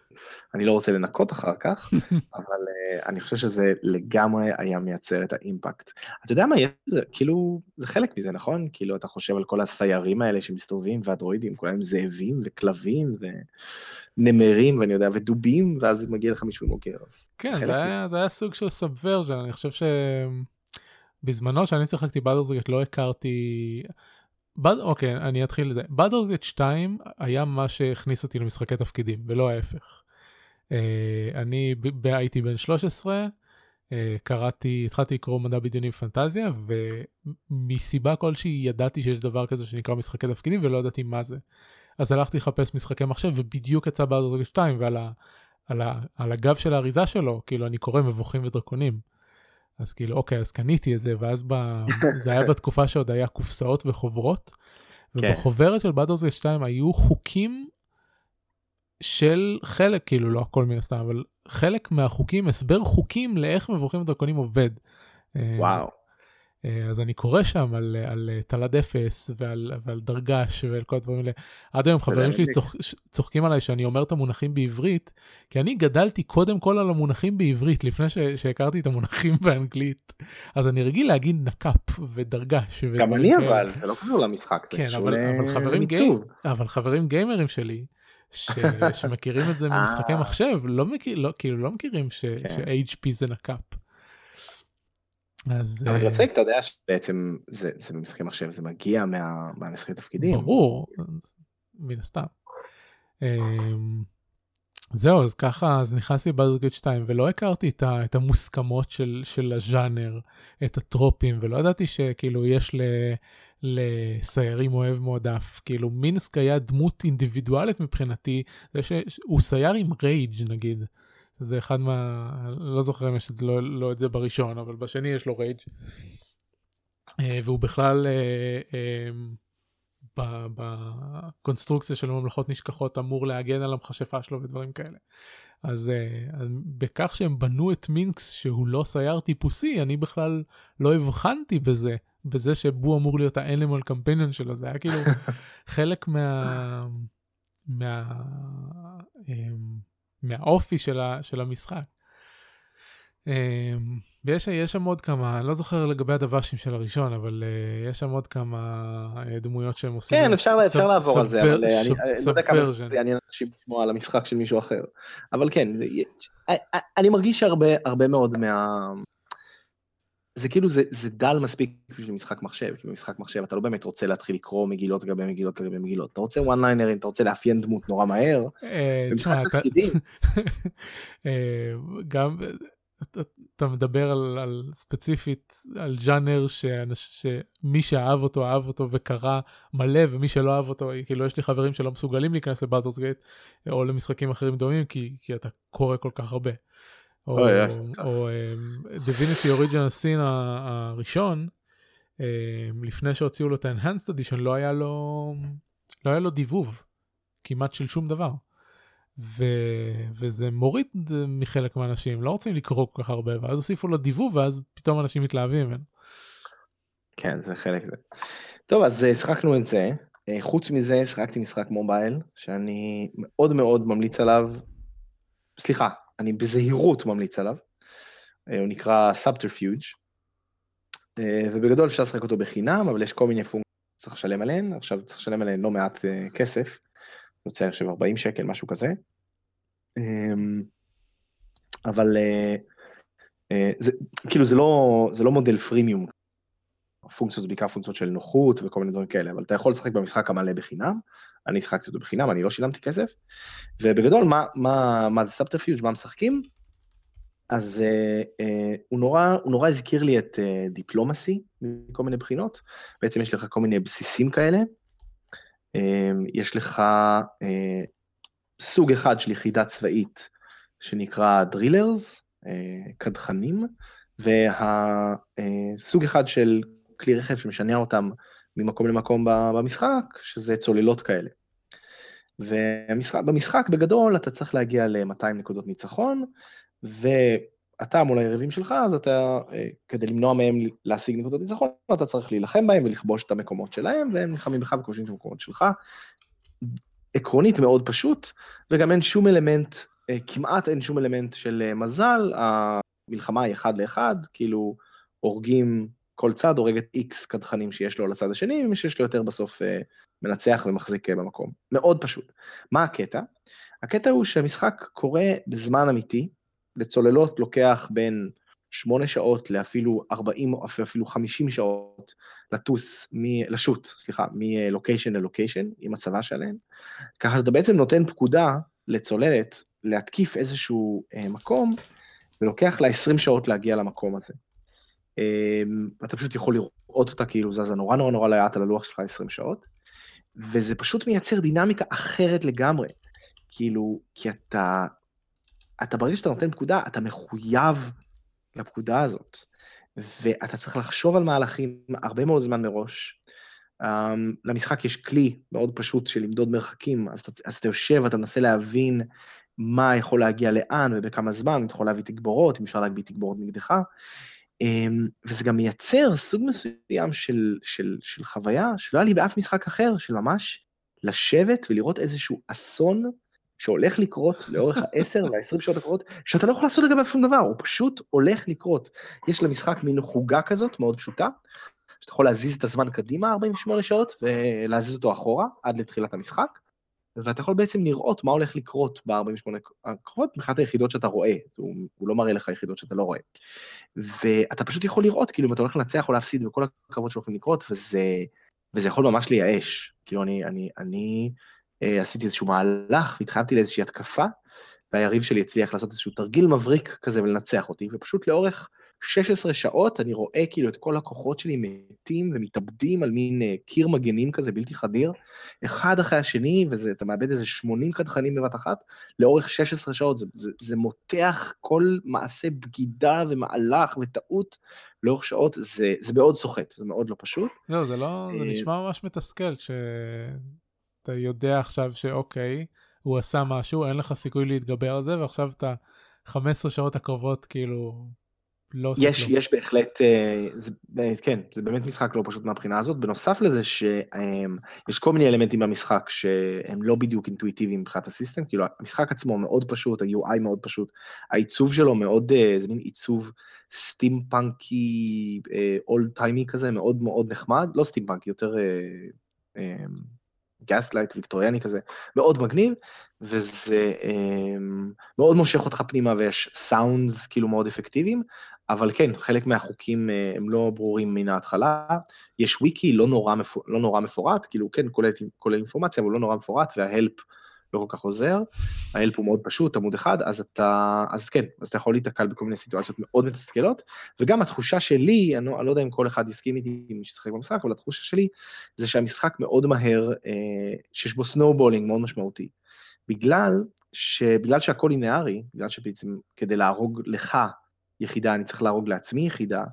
אני לא רוצה לנקות אחר כך, אבל אה, אני חושב שזה לגמרי היה מייצר את ה impact. אתה יודע מה, יש זה, כאילו, זה חלק מזה, נכון? כאילו, אתה חושב על כל הסיירים האלה שמסתובבים, והדרואידים, כולם זאבים וכלבים ונמרים, ואני יודע, ודובים, ואז מגיע לך מישהו עם אוגר. אז כן, זה היה, זה היה סוג של subversion, אני חושב שבזמנו שאני שיחקתי ב Baldur's Gate לא הכרתי... בד... אוקיי, אני אתחיל לזה. Baldur's Gate 2 היה מה שהכניס אותי למשחקי תפקידים, ולא ההפך. אה, אני הייתי בן 13, אה, קראתי, התחלתי לקרוא מדע בדיוני ופנטזיה, ומסיבה כלשהי ידעתי שיש דבר כזה שנקרא משחקי תפקידים, ולא ידעתי מה זה. אז הלכתי לחפש משחקי מחשב, ובדיוק יצא בדרסגט 2, ועל ה... על, ה, על הגב של האריזה שלו, כאילו אני קורא מבוכים ודרקונים. אז כאילו אוקיי אז קניתי את זה ואז ב... זה היה בתקופה שעוד היה קופסאות וחוברות. כן. ובחוברת של בדרס 2 היו חוקים של חלק כאילו לא הכל מן הסתם אבל חלק מהחוקים הסבר חוקים לאיך מבוכים ודרקונים עובד. אה, וואו. אה, אז אני קורא שם על, על אה, תלד אפס ועל, ועל דרגש ועל כל הדברים האלה. עד היום חברים שלי. צוח, צוחקים עליי שאני אומר את המונחים בעברית, כי אני גדלתי קודם כל על המונחים בעברית לפני ש, שהכרתי את המונחים באנגלית. אז אני רגיל להגיד נק"פ ודרגש. גם אני. אבל, זה לא קשור למשחק, זה כן, קשור. למיצוב. אבל חברים גיימרים שלי, ש... שמכירים את זה ממשחקי אה. מחשב, לא, מכיר, לא, כאילו לא מכירים ש... כן. ש-HP זה נק"פ. אז אבל אה, מצחיק, אתה יודע שבעצם זה זה במשחקי מחשב, זה מגיע מה- מהמשחקי תפקידים. ברור, מן הסתם. אמ, זהו, אז ככה, אז נכנסתי לבאזרגייט 2 ולא הכרתי את, ה, את המוסכמות של, של הז'אנר, את הטרופים, ולא ידעתי שכאילו יש ל, לסיירים אויב מועדף. כאילו Minsc היה דמות אינדיבידואלית מבחינתי, זה שהוא סייר עם rage נגיד. זה אחד מה... לא זוכר אם יש את זה, לא, לא את זה בראשון, אבל בשני יש לו rage. אה, והוא בכלל אה, אה, בקונסטרוקציה של ממלכות נשכחות אמור להגן על המכשפה שלו ודברים כאלה. אז בכך שהם בנו את Minsc שהוא לא סייר טיפוסי, אני בכלל לא הבחנתי בזה, בזה שבו אמור להיות האנימל קמפיינן שלו, זה היה כאילו חלק מה... מה... מהאופי של, ה... של המשחק. אמ, ויש יש שם עוד כמה, אני לא זוכר לגבי הדוושים של הראשון, אבל uh, יש שם עוד כמה uh, דמויות שהם עושים. כן, אפשר, לעבור על זה, אבל uh, אני, אני לא יודע כמה זה יעניין אנשים לשמוע על המשחק של מישהו אחר. אבל כן, אני מרגיש שהרבה מאוד מה... זה כאילו, זה, זה דל מספיק בשביל משחק מחשב, כי במשחק מחשב אתה לא באמת רוצה להתחיל לקרוא מגילות לגבי מגילות לגבי מגילות, אתה רוצה one lineרים, אתה רוצה לאפיין דמות נורא מהר, במשחק תפקידים. גם אתה מדבר על, על ספציפית על ג'אנר שאנש, שמי שאהב אותו אהב אותו וקרא מלא ומי שלא אהב אותו כאילו יש לי חברים שלא מסוגלים להיכנס לבאטוס גייט או למשחקים אחרים דומים כי, כי אתה קורא כל כך הרבה. או, או דיוויניטי אוריג'נל סין הראשון um, לפני שהוציאו לו את ה-Enhanced Edition לא היה לו לא היה לו דיבוב כמעט של שום דבר. ו... וזה מוריד מחלק מהאנשים, לא רוצים לקרוא כל כך הרבה, ואז הוסיפו לו דיבוב, ואז פתאום אנשים מתלהבים ממנו. כן, זה חלק זה. טוב, אז אה, שחקנו את זה. אה, חוץ מזה, שחקתי משחק מובייל, שאני מאוד מאוד ממליץ עליו. סליחה, אני בזהירות ממליץ עליו. אה, הוא נקרא Subterfuge, ובגדול אפשר לשחק אותו בחינם, אבל יש כל מיני פונקציות שצריך לשלם עליהן, עכשיו צריך לשלם עליהן לא מעט כסף. יוצא עכשיו 40 שקל, משהו כזה. אמ, אבל אה, אה, זה, כאילו זה לא, זה לא מודל פרימיום. הפונקציות זה בעיקר פונקציות של נוחות וכל מיני דברים כאלה, אבל אתה יכול לשחק במשחק המלא בחינם, אני שחקתי אותו בחינם, אני לא שילמתי כסף, ובגדול, מה, מה, מה זה Subterfuge, מה משחקים? אז אה, אה, הוא, נורא, הוא נורא הזכיר לי את Diplomacy אה, מכל מיני בחינות, בעצם יש לך כל מיני בסיסים כאלה, אמ, יש לך אה, סוג אחד של יחידה צבאית שנקרא drillers, אה, קדחנים, והסוג אה, אחד של כלי רכב שמשנע אותם ממקום למקום במשחק, שזה צוללות כאלה. ובמשחק בגדול אתה צריך להגיע ל-200 נקודות ניצחון, ו... אתה מול היריבים שלך, אז אתה, אה, כדי למנוע מהם להשיג נקודות ניצחון, אתה צריך להילחם בהם ולכבוש את המקומות שלהם, והם נלחמים בך וכובשים את המקומות שלך. עקרונית מאוד פשוט, וגם אין שום אלמנט, אה, כמעט אין שום אלמנט של אה, מזל, המלחמה היא אחד לאחד, כאילו הורגים, כל צד הורג את איקס קדחנים שיש לו לצד השני, ומי שיש לו יותר בסוף מנצח ומחזיק במקום. מאוד פשוט. מה הקטע? הקטע הוא שהמשחק קורה בזמן אמיתי, לצוללות לוקח בין 8 שעות לאפילו 40 או אפילו 50 שעות לטוס, מ... לשוט, סליחה, מלוקיישן ללוקיישן עם הצבא שלהם. ככה שאתה בעצם נותן פקודה לצוללת להתקיף איזשהו אה, מקום, ולוקח לה 20 שעות להגיע למקום הזה. אה, אתה פשוט יכול לראות אותה כאילו זזה נורא נורא נורא לאט על הלוח שלך 20 שעות, וזה פשוט מייצר דינמיקה אחרת לגמרי. כאילו, כי אתה אתה ברגע שאתה נותן פקודה, אתה מחויב לפקודה הזאת, ואתה צריך לחשוב על מהלכים הרבה מאוד זמן מראש. Um, למשחק יש כלי מאוד פשוט של למדוד מרחקים, אז אתה, אז אתה יושב ואתה מנסה להבין מה יכול להגיע לאן ובכמה זמן, אתה יכול להביא תגבורות, אם אפשר להביא תגבורות נגדך. Um, וזה גם מייצר סוג מסוים של, של, של חוויה שלא היה לי באף משחק אחר, של ממש לשבת ולראות איזשהו אסון שהולך לקרות לאורך ה-10 וה-20 שעות הקרובות, שאתה לא יכול לעשות לגביו שום דבר, הוא פשוט הולך לקרות. יש למשחק מין חוגה כזאת, מאוד פשוטה, שאתה יכול להזיז את הזמן קדימה 48 שעות ולהזיז אותו אחורה עד לתחילת המשחק, ואתה יכול בעצם לראות מה הולך לקרות ב-48 הקרובות מבחינת היחידות שאתה רואה, הוא, הוא לא מראה לך יחידות שאתה לא רואה. ואתה פשוט יכול לראות, כאילו, אם אתה הולך לנצח או להפסיד וכל הקרבות שהולכים לקרות, וזה, וזה יכול ממש לייאש. כאילו, אני, אני, אני אה, עשיתי איזשהו מהלך והתחייבתי לאיזושהי התקפה, והיריב שלי הצליח לעשות איזשהו תרגיל מבריק כזה ולנצח אותי, ופשוט לאורך 16 שעות אני רואה כאילו את כל הכוחות שלי מתים ומתאבדים על מין אה, קיר מגנים כזה בלתי חדיר, אחד אחרי השני, ואתה מאבד איזה 80 קדחנים בבת אחת, לאורך 16 שעות, זה, זה, זה מותח כל מעשה בגידה ומהלך וטעות לאורך שעות, זה, זה מאוד סוחט, זה מאוד לא פשוט. לא, זה לא, זה נשמע ממש מתסכל, שאתה יודע עכשיו שאוקיי, הוא עשה משהו, אין לך סיכוי להתגבר על זה, ועכשיו אתה 15 שעות הקרובות כאילו לא עושה יש, כלום. יש בהחלט, אה, זה, כן, זה באמת משחק לא פשוט מהבחינה הזאת. בנוסף לזה שיש כל מיני אלמנטים במשחק שהם לא בדיוק אינטואיטיביים מבחינת ה system, כאילו המשחק עצמו מאוד פשוט, ה-UI מאוד פשוט, העיצוב שלו מאוד, אה, זה מין עיצוב סטימפאנקי, old timey כזה, מאוד מאוד נחמד, לא סטימפאנקי, יותר... gaslight ויקטוריאני כזה, מאוד מגניב, וזה אמ, מאוד מושך אותך פנימה ויש sounds כאילו מאוד אפקטיביים, אבל כן, חלק מהחוקים אה, הם לא ברורים מן ההתחלה, יש וויקי לא נורא, מפור, לא נורא מפורט, כאילו כן, כולל, כולל אינפורמציה, אבל לא נורא מפורט, וה help לא כל כך עוזר, ההלפ הוא מאוד פשוט, עמוד אחד, אז אתה, אז כן, אז אתה יכול להיתקל בכל מיני סיטואציות מאוד מתסכלות, וגם התחושה שלי, אני לא, אני לא יודע אם כל אחד יסכים איתי מי ששחק במשחק, אבל התחושה שלי זה שהמשחק מאוד מהר, אה, שיש בו snowballing מאוד משמעותי. בגלל, שבגלל שהכל לינארי, בגלל שבעצם כדי להרוג לך יחידה, אני צריך להרוג לעצמי יחידה,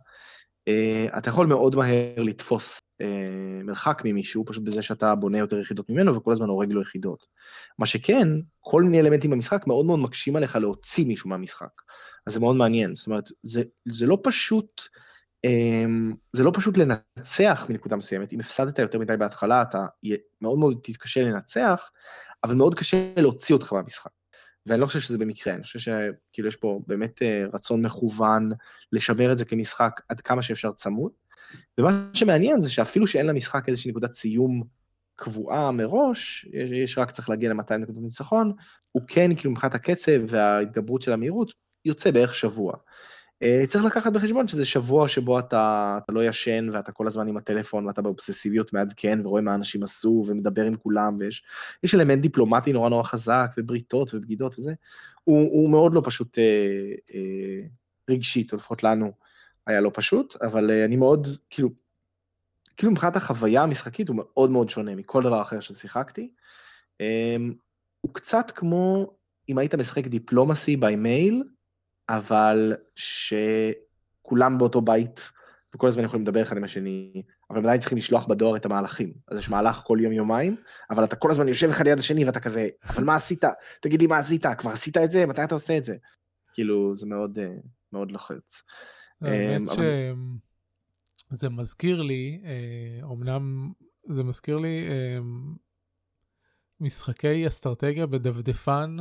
אה, אתה יכול מאוד מהר לתפוס אה, מרחק ממישהו, פשוט בזה שאתה בונה יותר יחידות ממנו וכל הזמן הורג לו יחידות. מה שכן, כל מיני אלמנטים במשחק מאוד מאוד מקשים עליך להוציא מישהו מהמשחק. אז זה מאוד מעניין, זאת אומרת, זה, זה לא פשוט, um, זה לא פשוט לנצח מנקודה מסוימת, אם הפסדת יותר מדי בהתחלה, אתה מאוד מאוד תתקשה לנצח, אבל מאוד קשה להוציא אותך מהמשחק. ואני לא חושב שזה במקרה, אני חושב שכאילו יש פה באמת אה, רצון מכוון לשמר את זה כמשחק עד כמה שאפשר צמוד. ומה שמעניין זה שאפילו שאין למשחק איזושהי נקודת סיום קבועה מראש, יש, יש רק צריך להגיע ל-200 נקודות ניצחון, הוא כן, כאילו מבחינת הקצב וההתגברות של המהירות, יוצא בערך שבוע. אה, צריך לקחת בחשבון שזה שבוע שבו אתה, אתה לא ישן ואתה כל הזמן עם הטלפון ואתה באובססיביות מעדכן ורואה מה אנשים עשו ומדבר עם כולם ויש אלמנט דיפלומטי נורא נורא חזק ובריתות ובגידות וזה, הוא, הוא מאוד לא פשוט אה, אה, רגשית, או לפחות לנו היה לא פשוט, אבל אני מאוד, כאילו, כאילו מבחינת החוויה המשחקית הוא מאוד מאוד שונה מכל דבר אחר ששיחקתי. הוא קצת כמו אם היית משחק דיפלומסי by mail, אבל שכולם באותו בית, וכל הזמן יכולים לדבר אחד עם השני, אבל הם עדיין צריכים לשלוח בדואר את המהלכים. אז יש מהלך כל יום-יומיים, אבל אתה כל הזמן יושב אחד ליד השני ואתה כזה, אבל מה עשית? תגיד לי מה עשית, כבר עשית את זה? מתי אתה עושה את זה? כאילו, זה מאוד, אה, מאוד לוחץ. האמת אמ, שזה מזכיר לי, אומנם אה, זה מזכיר לי אמ, משחקי אסטרטגיה בדפדפן,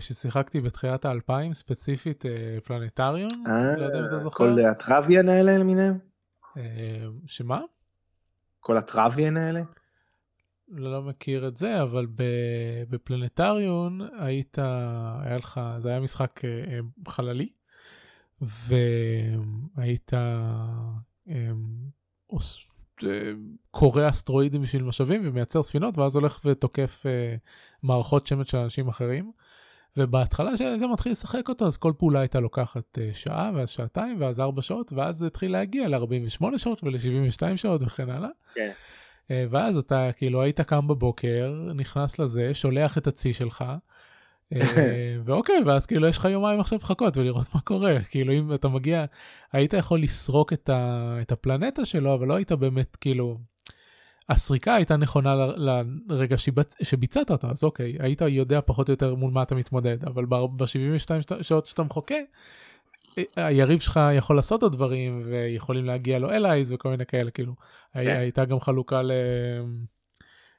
ששיחקתי בתחילת האלפיים, ספציפית אה, פלנטריון, לא יודע אם אתה זוכר. כל הטראביאן האלה למיניהם? אה, שמה? כל הטראביאן האלה? לא, לא מכיר את זה, אבל בפלנטריון היית, היה לך, זה היה משחק חללי, והיית קורא אסטרואידים בשביל משאבים ומייצר ספינות, ואז הולך ותוקף מערכות שמץ של אנשים אחרים. ובהתחלה כשאתה מתחיל לשחק אותו אז כל פעולה הייתה לוקחת uh, שעה ואז שעתיים ואז ארבע שעות ואז זה התחיל להגיע ל-48 שעות ול-72 שעות וכן הלאה. כן. Uh, ואז אתה כאילו היית קם בבוקר נכנס לזה שולח את הצי שלך. uh, ואוקיי ואז כאילו יש לך יומיים עכשיו לחכות ולראות מה קורה כאילו אם אתה מגיע היית יכול לסרוק את, ה, את הפלנטה שלו אבל לא היית באמת כאילו הסריקה הייתה נכונה לרגע שביצעת אותה, אז אוקיי, היית יודע פחות או יותר מול מה אתה מתמודד, אבל ב-72 שעות שאתה מחוקה, היריב שלך יכול לעשות עוד דברים, ויכולים להגיע לו אלייז וכל מיני כאלה, כאילו, כן. הייתה גם חלוקה ל...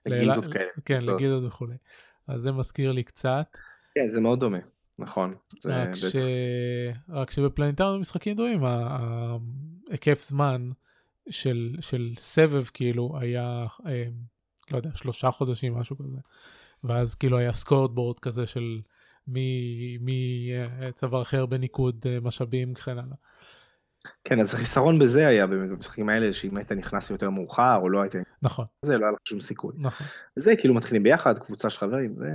לגילדות כאלה. כן, לגילדות וכולי. אז זה מזכיר לי קצת. כן, זה מאוד דומה, נכון. רק, ש... רק שבפלנטרנו משחקים דומים, ההיקף זמן, של, של סבב כאילו היה, אה, לא יודע, שלושה חודשים, משהו כזה. ואז כאילו היה סקורד בורד כזה של מי, מי אה, צבר הכי הרבה ניקוד אה, משאבים וכן הלאה. כן, אז החיסרון בזה היה באמת במשחקים האלה, שאם היית נכנס יותר מאוחר או לא היית... נכון. זה לא היה לך שום סיכוי. נכון. זה כאילו מתחילים ביחד, קבוצה של חברים, זה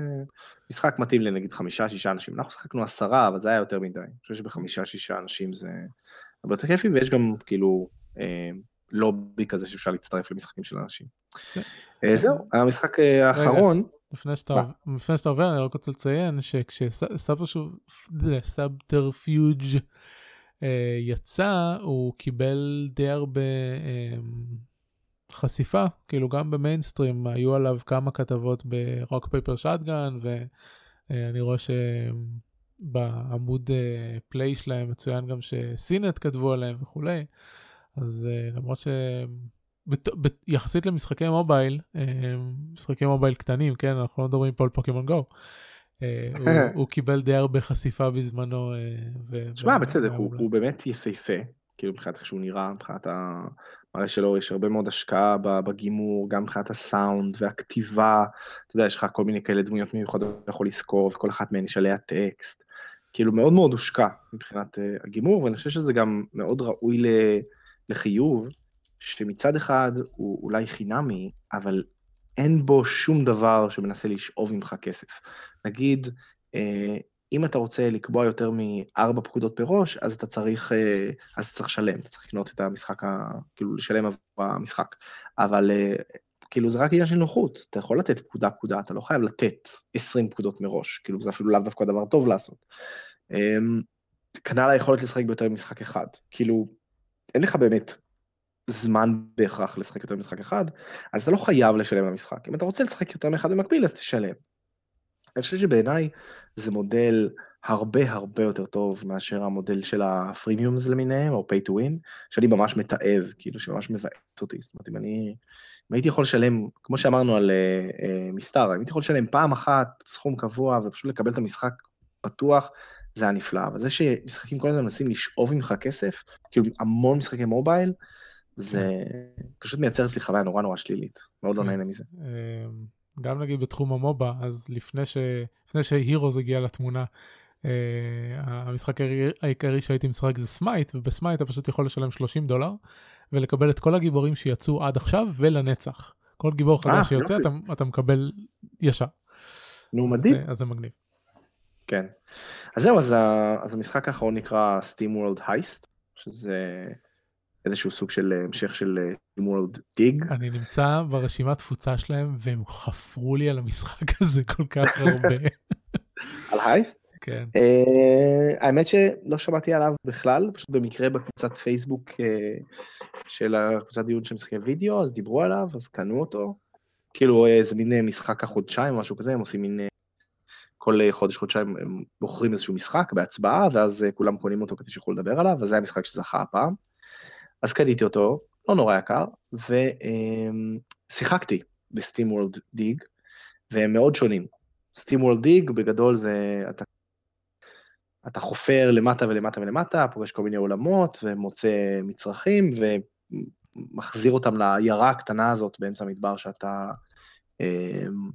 משחק מתאים לנגיד חמישה, שישה אנשים. אנחנו שחקנו עשרה, אבל זה היה יותר מדי. אני חושב שבחמישה, שישה אנשים זה... הרבה יותר כיפי, ויש גם כאילו אה, לובי כזה שאפשר להצטרף למשחקים של אנשים. כן. אה, זהו, המשחק אה, האחרון, לפני שאתה, לפני שאתה עובר אני רק רוצה לציין שכשסאבטרפיוג' אה, יצא הוא קיבל די הרבה אה, חשיפה כאילו גם במיינסטרים היו עליו כמה כתבות ב Rock Paper Shotgun ואני רואה שבעמוד Play שלהם מצוין גם ש CNET כתבו עליהם וכולי אז למרות ש... יחסית למשחקי mobile, אה, משחקי mobile קטנים, כן, אנחנו לא מדברים פה על Pokémon Go. אה, הוא קיבל די הרבה חשיפה בזמנו. תשמע, בצדק, הוא באמת יפהפה, כאילו מבחינת איך שהוא נראה, מבחינת המראה שלו, יש הרבה מאוד השקעה בגימור, גם מבחינת הסאונד והכתיבה, אתה יודע, יש לך כל מיני כאלה דמויות מיוחדות שאתה יכול לזכור, וכל אחת מהן יש עליה טקסט. כאילו מאוד מאוד הושקע מבחינת הגימור, ואני חושב שזה גם מאוד ראוי לחיוב. שמצד אחד הוא אולי חינמי, אבל אין בו שום דבר שמנסה לשאוב ממך כסף. נגיד, אה, אם אתה רוצה לקבוע יותר מארבע פקודות בראש, אז אתה צריך, אה, אז אתה צריך לשלם, אתה צריך לקנות את המשחק, ה, כאילו לשלם עבור המשחק. אבל אה, כאילו זה רק עניין של נוחות, אתה יכול לתת פקודה פקודה, אתה לא חייב לתת 20 פקודות מראש, כאילו זה אפילו לאו דווקא דבר טוב לעשות. כנ"ל היכולת לשחק ביותר ממשחק אחד, כאילו אין לך באמת זמן בהכרח לשחק יותר ממשחק אחד, אז אתה לא חייב לשלם במשחק. אם אתה רוצה לשחק יותר מאחד במקביל, אז תשלם. אני חושב שבעיניי זה מודל הרבה הרבה יותר טוב מאשר המודל של ה premiums למיניהם, או pay to win, שאני ממש מתעב, כאילו שממש מבאס אותי. זאת אומרת, אם אני... אם הייתי יכול לשלם, כמו שאמרנו על אה, אה, מסתר, אם הייתי יכול לשלם פעם אחת סכום קבוע ופשוט לקבל את המשחק פתוח, זה היה נפלא. אבל זה שמשחקים כל הזמן מנסים לשאוב ממך כסף, כאילו המון משחקי mobile, זה פשוט מייצר אצלי חוויה נורא נורא שלילית, מאוד לא כן. נהנה מזה. אמ, גם נגיד בתחום ה MOBA, אז לפני, ש... לפני ש Heroes הגיע לתמונה, אה, המשחק העיקרי שהייתי משחק זה Smite, וב Smite אתה פשוט יכול לשלם 30 דולר ולקבל את כל הגיבורים שיצאו עד עכשיו ולנצח. כל גיבור חדש אה, שיוצא אתה, אתה מקבל ישר. נו מדהים. אז, אז זה מגניב. כן. אז זהו, אז, אז המשחק האחרון נקרא Steam World Heist, שזה איזשהו סוג של אה, המשך של World Dig. אני נמצא ברשימת תפוצה שלהם והם חפרו לי על המשחק הזה כל כך הרבה. על הייסט? כן. Uh, האמת שלא שמעתי עליו בכלל, פשוט במקרה בקבוצת פייסבוק uh, של הקבוצת דיון של משחקי וידאו, אז דיברו עליו, אז קנו אותו. כאילו איזה מין משחק החודשיים משהו כזה, הם עושים מין... כל חודש, חודשיים הם בוחרים איזשהו משחק בהצבעה, ואז כולם קונים אותו כדי שיוכלו לדבר עליו, וזה המשחק שזכה הפעם. אז קניתי אותו, לא נורא יקר, ושיחקתי בסטים וורלד דיג, והם מאוד שונים. סטים וורלד דיג בגדול זה, אתה, אתה חופר למטה ולמטה ולמטה, פוגש כל מיני עולמות ומוצא מצרכים ומחזיר אותם לעיירה הקטנה הזאת באמצע המדבר שאתה, אמ,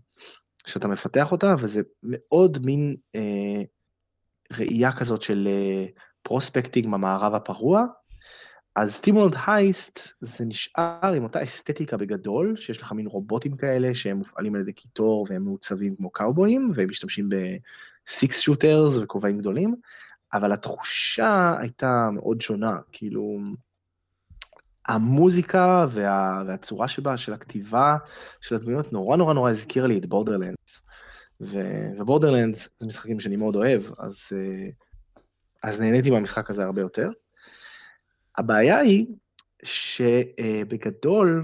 שאתה מפתח אותה, וזה מאוד מין אה, ראייה כזאת של אה, prospecting במערב הפרוע, אז SteamWorld Heist זה נשאר עם אותה אסתטיקה בגדול, שיש לך מין רובוטים כאלה שהם מופעלים על ידי קיטור והם מעוצבים כמו קאובויים, והם משתמשים ב six shooters וכובעים גדולים, אבל התחושה הייתה מאוד שונה, כאילו, המוזיקה וה, והצורה שבה, של הכתיבה של הדמויות, נורא נורא נורא הזכירה לי את בורדרלנדס. ובורדרלנדס זה משחקים שאני מאוד אוהב, אז, אה, אז נהניתי מהמשחק הזה הרבה יותר. הבעיה היא שבגדול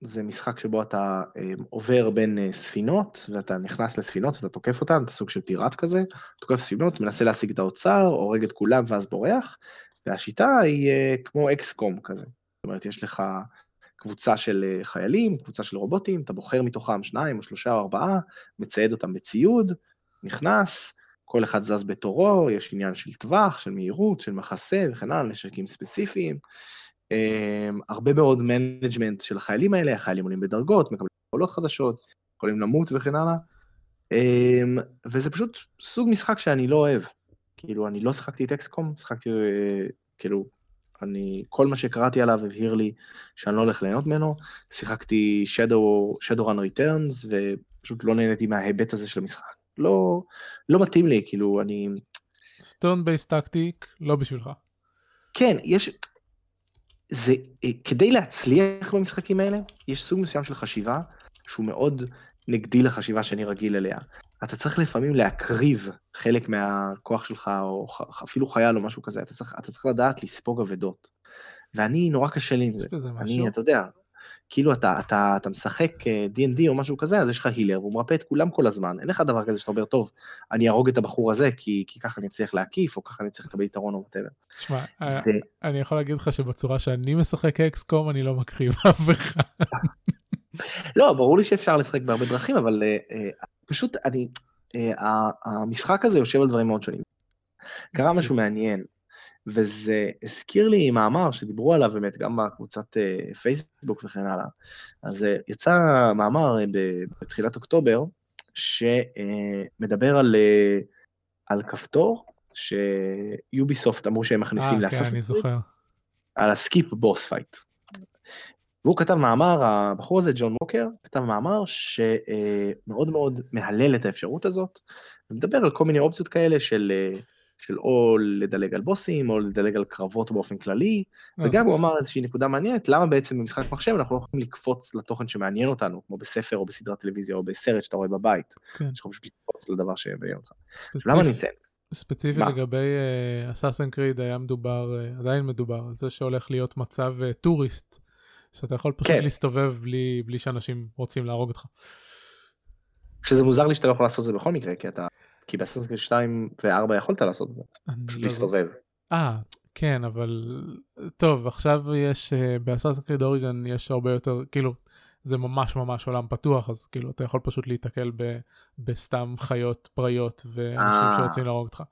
זה משחק שבו אתה אה, עובר בין אה, ספינות, ואתה נכנס לספינות ואתה תוקף אותן, אתה סוג של פיראט כזה, תוקף ספינות, מנסה להשיג את האוצר, הורג את כולם ואז בורח, והשיטה היא אה, כמו XCOM כזה. אומרת, יש לך קבוצה של חיילים, קבוצה של רובוטים, אתה בוחר מתוכם שניים או שלושה או ארבעה, מצייד אותם בציוד, נכנס, כל אחד זז בתורו, יש עניין של טווח, של מהירות, של מחסה וכן הלאה, נשקים ספציפיים. אמ, הרבה מאוד management של החיילים האלה, החיילים עולים בדרגות, מקבלים פעולות חדשות, יכולים למות וכן הלאה. אמ, וזה פשוט סוג משחק שאני לא אוהב. כאילו, אני לא שיחקתי את XCOM, שיחקתי, אה, כאילו, אני, כל מה שקראתי עליו הבהיר לי שאני לא הולך ליהנות ממנו. שיחקתי Shadow, Shadowrun Returns, ופשוט לא נהניתי מההיבט הזה של המשחק. לא, לא מתאים לי, כאילו, אני... turn based tactic, לא בשבילך. כן, יש... זה, אה, כדי להצליח במשחקים האלה, יש סוג מסוים של חשיבה שהוא מאוד נגדי לחשיבה שאני רגיל אליה. אתה צריך לפעמים להקריב חלק מהכוח שלך, או אפילו חייל או משהו כזה, אתה צריך, אתה צריך לדעת לספוג אבדות. ואני, נורא קשה לי עם זה. אני, אתה יודע, כאילו אתה, אתה, אתה משחק D&D אה, או משהו כזה, אז יש לך healer, והוא מרפא את כולם כל הזמן. אין לך דבר כזה שאתה אומר, טוב, אני אהרוג את הבחור הזה, כי, כי ככה אני אצליח להקיף, או ככה אני צריך לקבל יתרון או whatever. תשמע, אה, זה... אני יכול להגיד לך שבצורה שאני משחק XCOM, אני לא מקריב אף אחד. לא, ברור לי שאפשר לשחק בהרבה דרכים, אבל uh, uh, פשוט אני, uh, המשחק הזה יושב על דברים מאוד שונים. קרה משהו מעניין. וזה הזכיר לי מאמר שדיברו עליו באמת גם בקבוצת פייסבוק וכן הלאה. אז יצא מאמר בתחילת אוקטובר, שמדבר על, על כפתור שיוביסופט אמרו שהם מכניסים לאסאסינס. אה, כן, אני זוכר. על ה skip boss fight. והוא כתב מאמר, הבחור הזה, ג'ון ווקר, כתב מאמר שמאוד מאוד מהלל את האפשרות הזאת, ומדבר על כל מיני אופציות כאלה של של או לדלג על בוסים, או לדלג על קרבות באופן כללי, אה. וגם הוא אמר איזושהי נקודה מעניינת, למה בעצם במשחק מחשב אנחנו לא יכולים לקפוץ לתוכן שמעניין אותנו, כמו בספר או בסדרת טלוויזיה או בסרט שאתה רואה בבית, כן. שאתה פשוט לקפוץ לדבר שיביא אותך. למה אני אציין? ספציפית לגבי אסאסן uh, קריד היה מדובר, uh, עדיין מדובר, על זה שהולך להיות מצב uh, טוריסט, שאתה יכול פשוט כן. להסתובב בלי, בלי שאנשים רוצים להרוג אותך. שזה מוזר לי שאתה לא יכול לעשות את זה בכל מקרה, כי אתה כי באסנסקריד 2 ו-4 יכולת לעשות את זה, פשוט לא להסתובב. אה, כן, אבל טוב, עכשיו יש, אה, באסנסקריד אוריג'ן יש הרבה יותר, כאילו, זה ממש ממש עולם פתוח, אז כאילו, אתה יכול פשוט להיתקל ב, בסתם חיות פראיות ואנשים אה. שרוצים להרוג אותך.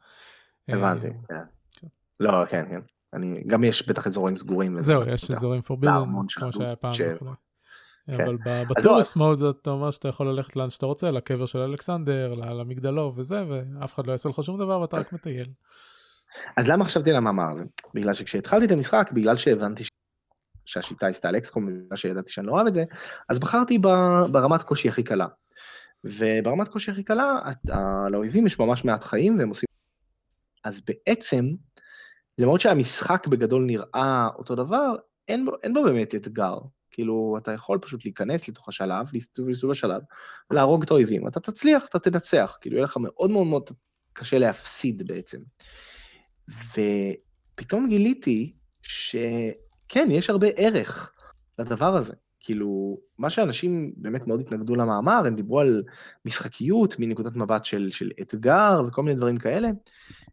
הבנתי, אה, כן. כן. לא, כן, כן. אני, גם יש בטח אזורים סגורים. זהו, יש אזורים פורבידן, כמו שהיה פעם. כן. אבל בטוריסט מוד אתה אומר שאתה יכול ללכת לאן שאתה רוצה, לקבר של אלכסנדר, למגדלו וזה, ואף אחד לא יעשה לך שום דבר ואתה רק מטייל. אז למה חשבתי על המאמר הזה? בגלל שכשהתחלתי את המשחק, בגלל שהבנתי שהשיטה היא סטייל אקסקום, בגלל שידעתי שאני לא אוהב את זה, אז בחרתי ברמת קושי הכי קלה. וברמת קושי הכי קלה, לאויבים יש ממש מעט חיים והם עושים... אז בעצם, למרות שהמשחק בגדול נראה אותו דבר, אין בו, אין בו באמת אתגר. כאילו, אתה יכול פשוט להיכנס לתוך השלב, להסתובב בשלב, להרוג את האויבים. אתה תצליח, אתה תנצח. כאילו, יהיה לך מאוד מאוד מאוד קשה להפסיד בעצם. ופתאום גיליתי שכן, יש הרבה ערך לדבר הזה. כאילו, מה שאנשים באמת מאוד התנגדו למאמר, הם דיברו על משחקיות מנקודת מבט של, של אתגר וכל מיני דברים כאלה,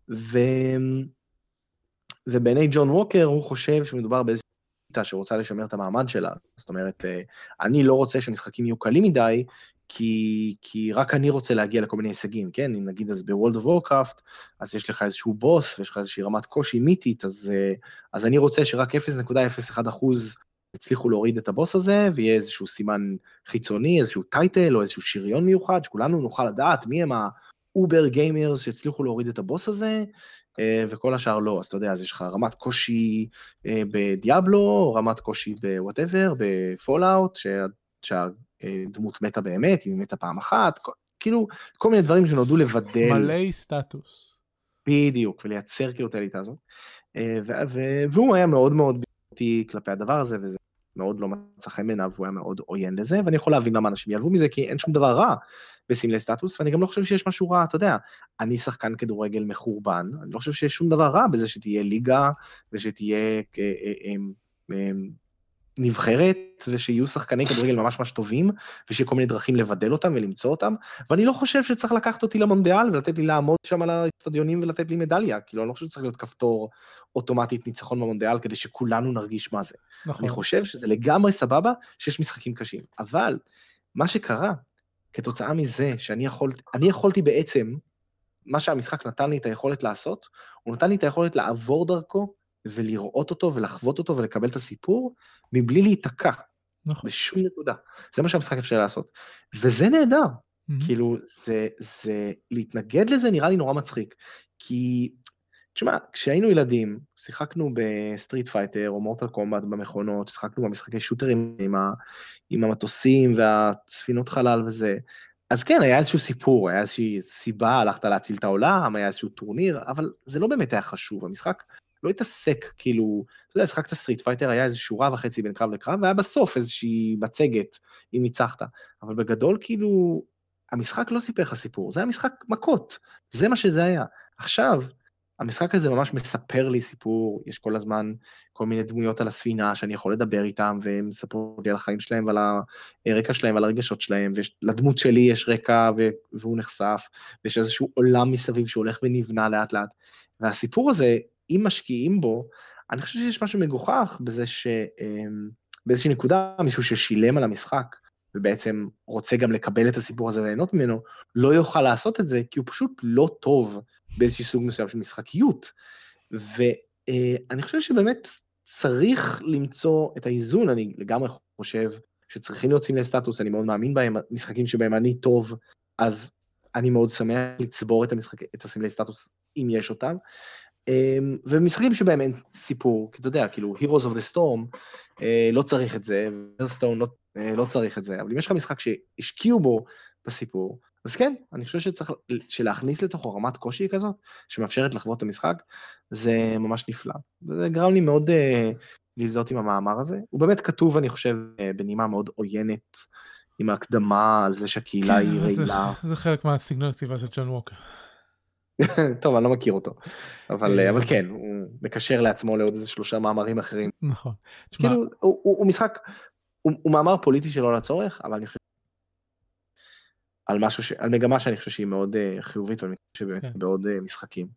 ו... ובעיני ג'ון ווקר הוא חושב שמדובר באיזושהי שרוצה לשמר את המעמד שלה. זאת אומרת, אה, אני לא רוצה שמשחקים יהיו קלים מדי, כי, כי רק אני רוצה להגיע לכל מיני הישגים, כן? אם נגיד אז ב World of Warcraft, אז יש לך איזשהו בוס ויש לך איזושהי רמת קושי מיתית, אז, אה, אז אני רוצה שרק 0.01 אחוז יצליחו להוריד את הבוס הזה, ויהיה איזשהו סימן חיצוני, איזשהו title או איזשהו שריון מיוחד, שכולנו נוכל לדעת מי הם ה uber gamers שהצליחו להוריד את הבוס הזה, אה, וכל השאר לא, אז אתה יודע, אז יש לך רמת קושי אה, ב Diablo, רמת קושי ב whatever, ב Fallout, שהדמות מתה באמת, היא מתה פעם אחת, כאילו, כל מיני דברים שנועדו לבדל. סמלי סטטוס. בדיוק, ולייצר כאילו את האליטה הזאת. אה, והוא היה מאוד מאוד ביקורתי כלפי הדבר הזה, וזה מאוד לא מצא חן בעיניו, והוא היה מאוד עוין לזה, ואני יכול להבין למה אנשים יעלבו מזה, כי אין שום דבר רע בסמלי סטטוס, ואני גם לא חושב שיש משהו רע, אתה יודע, אני שחקן כדורגל מחורבן, אני לא חושב שיש שום דבר רע בזה שתהיה ליגה, ושתהיה אה, אה, אה, נבחרת, ושיהיו שחקני כדורגל ממש ממש טובים, ושיהיה כל מיני דרכים לבדל אותם ולמצוא אותם, ואני לא חושב שצריך לקחת אותי למונדיאל ולתת לי לעמוד שם על האצטדיונים ולתת לי מדליה, כאילו, אני לא חושב שצריך להיות כפתור אוטומטית ניצחון במונדיאל כדי שכולנו נרגיש מה זה. נכון. אני חושב שזה לגמרי סבבה שיש משחקים קשים, אבל מה שקרה, כתוצאה מזה שאני יכול, יכולתי בעצם, מה שהמשחק נתן לי את היכולת לעשות, הוא נתן לי את היכולת לעבור דרכו ולראות אותו ולחוות אותו ולקבל את הסיפור, מבלי להיתקע. נכון. בשום נקודה. זה מה שהמשחק אפשר לעשות. וזה נהדר. Mm-hmm. כאילו, זה, זה, להתנגד לזה נראה לי נורא מצחיק. כי, תשמע, כשהיינו ילדים, שיחקנו ב Street Fighter או Mortal Kombat במכונות, שיחקנו במשחקי שוטרים עם, ה, עם המטוסים והספינות חלל וזה, אז כן, היה איזשהו סיפור, היה איזושהי סיבה, הלכת להציל את העולם, היה איזשהו טורניר, אבל זה לא באמת היה חשוב. המשחק לא התעסק, כאילו, אתה יודע, שחקת Street Fighter, היה איזה שורה וחצי בין קרב לקרב, והיה בסוף איזושהי מצגת, אם ניצחת. אבל בגדול, כאילו, המשחק לא סיפר לך סיפור, זה היה משחק מכות, זה מה שזה היה. עכשיו, המשחק הזה ממש מספר לי סיפור, יש כל הזמן כל מיני דמויות על הספינה שאני יכול לדבר איתם, והם יספרו לי על החיים שלהם ועל הרקע שלהם ועל הרגשות שלהם, ולדמות שלי יש רקע והוא נחשף, ויש איזשהו עולם מסביב שהולך ונבנה לאט לאט. והסיפור הזה, אם משקיעים בו, אני חושב שיש משהו מגוחך בזה שבאיזושהי אמ, נקודה מישהו ששילם על המשחק, ובעצם רוצה גם לקבל את הסיפור הזה וליהנות ממנו, לא יוכל לעשות את זה, כי הוא פשוט לא טוב באיזשהו סוג מסוים של משחקיות. ואני חושב שבאמת צריך למצוא את האיזון, אני לגמרי חושב שצריכים להיות סמלי סטטוס, אני מאוד מאמין בהם, משחקים שבהם אני טוב, אז אני מאוד שמח לצבור את, המשחק, את הסמלי סטטוס, אם יש אותם. אמ, ומשחקים שבהם אין סיפור, כי אתה יודע, כאילו, Heroes of the Storm, אה, לא צריך את זה, ורסטון לא, אה, לא צריך את זה, אבל אם יש לך משחק שהשקיעו בו בסיפור, אז כן, אני חושב שצריך, שלהכניס לתוכו רמת קושי כזאת, שמאפשרת לחוות את המשחק, זה ממש נפלא. וזה גרם לי מאוד uh, להזדהות עם המאמר הזה. הוא באמת כתוב, אני חושב, uh, בנימה מאוד עוינת, עם ההקדמה על זה שהקהילה כן, היא רעילה. זה, זה חלק מהסגנון הכתיבה של ג'ון ווקר. טוב, אני לא מכיר אותו, אבל, אה, אבל כן, הוא מקשר לעצמו לעוד איזה שלושה מאמרים אחרים. נכון. כאילו, הוא, הוא, הוא משחק, הוא, הוא מאמר פוליטי שלא לצורך, אבל אני חושב על משהו, ש... על מגמה שאני חושב שהיא מאוד uh, חיובית, ואני חושב שבאמת כן. בעוד uh, משחקים.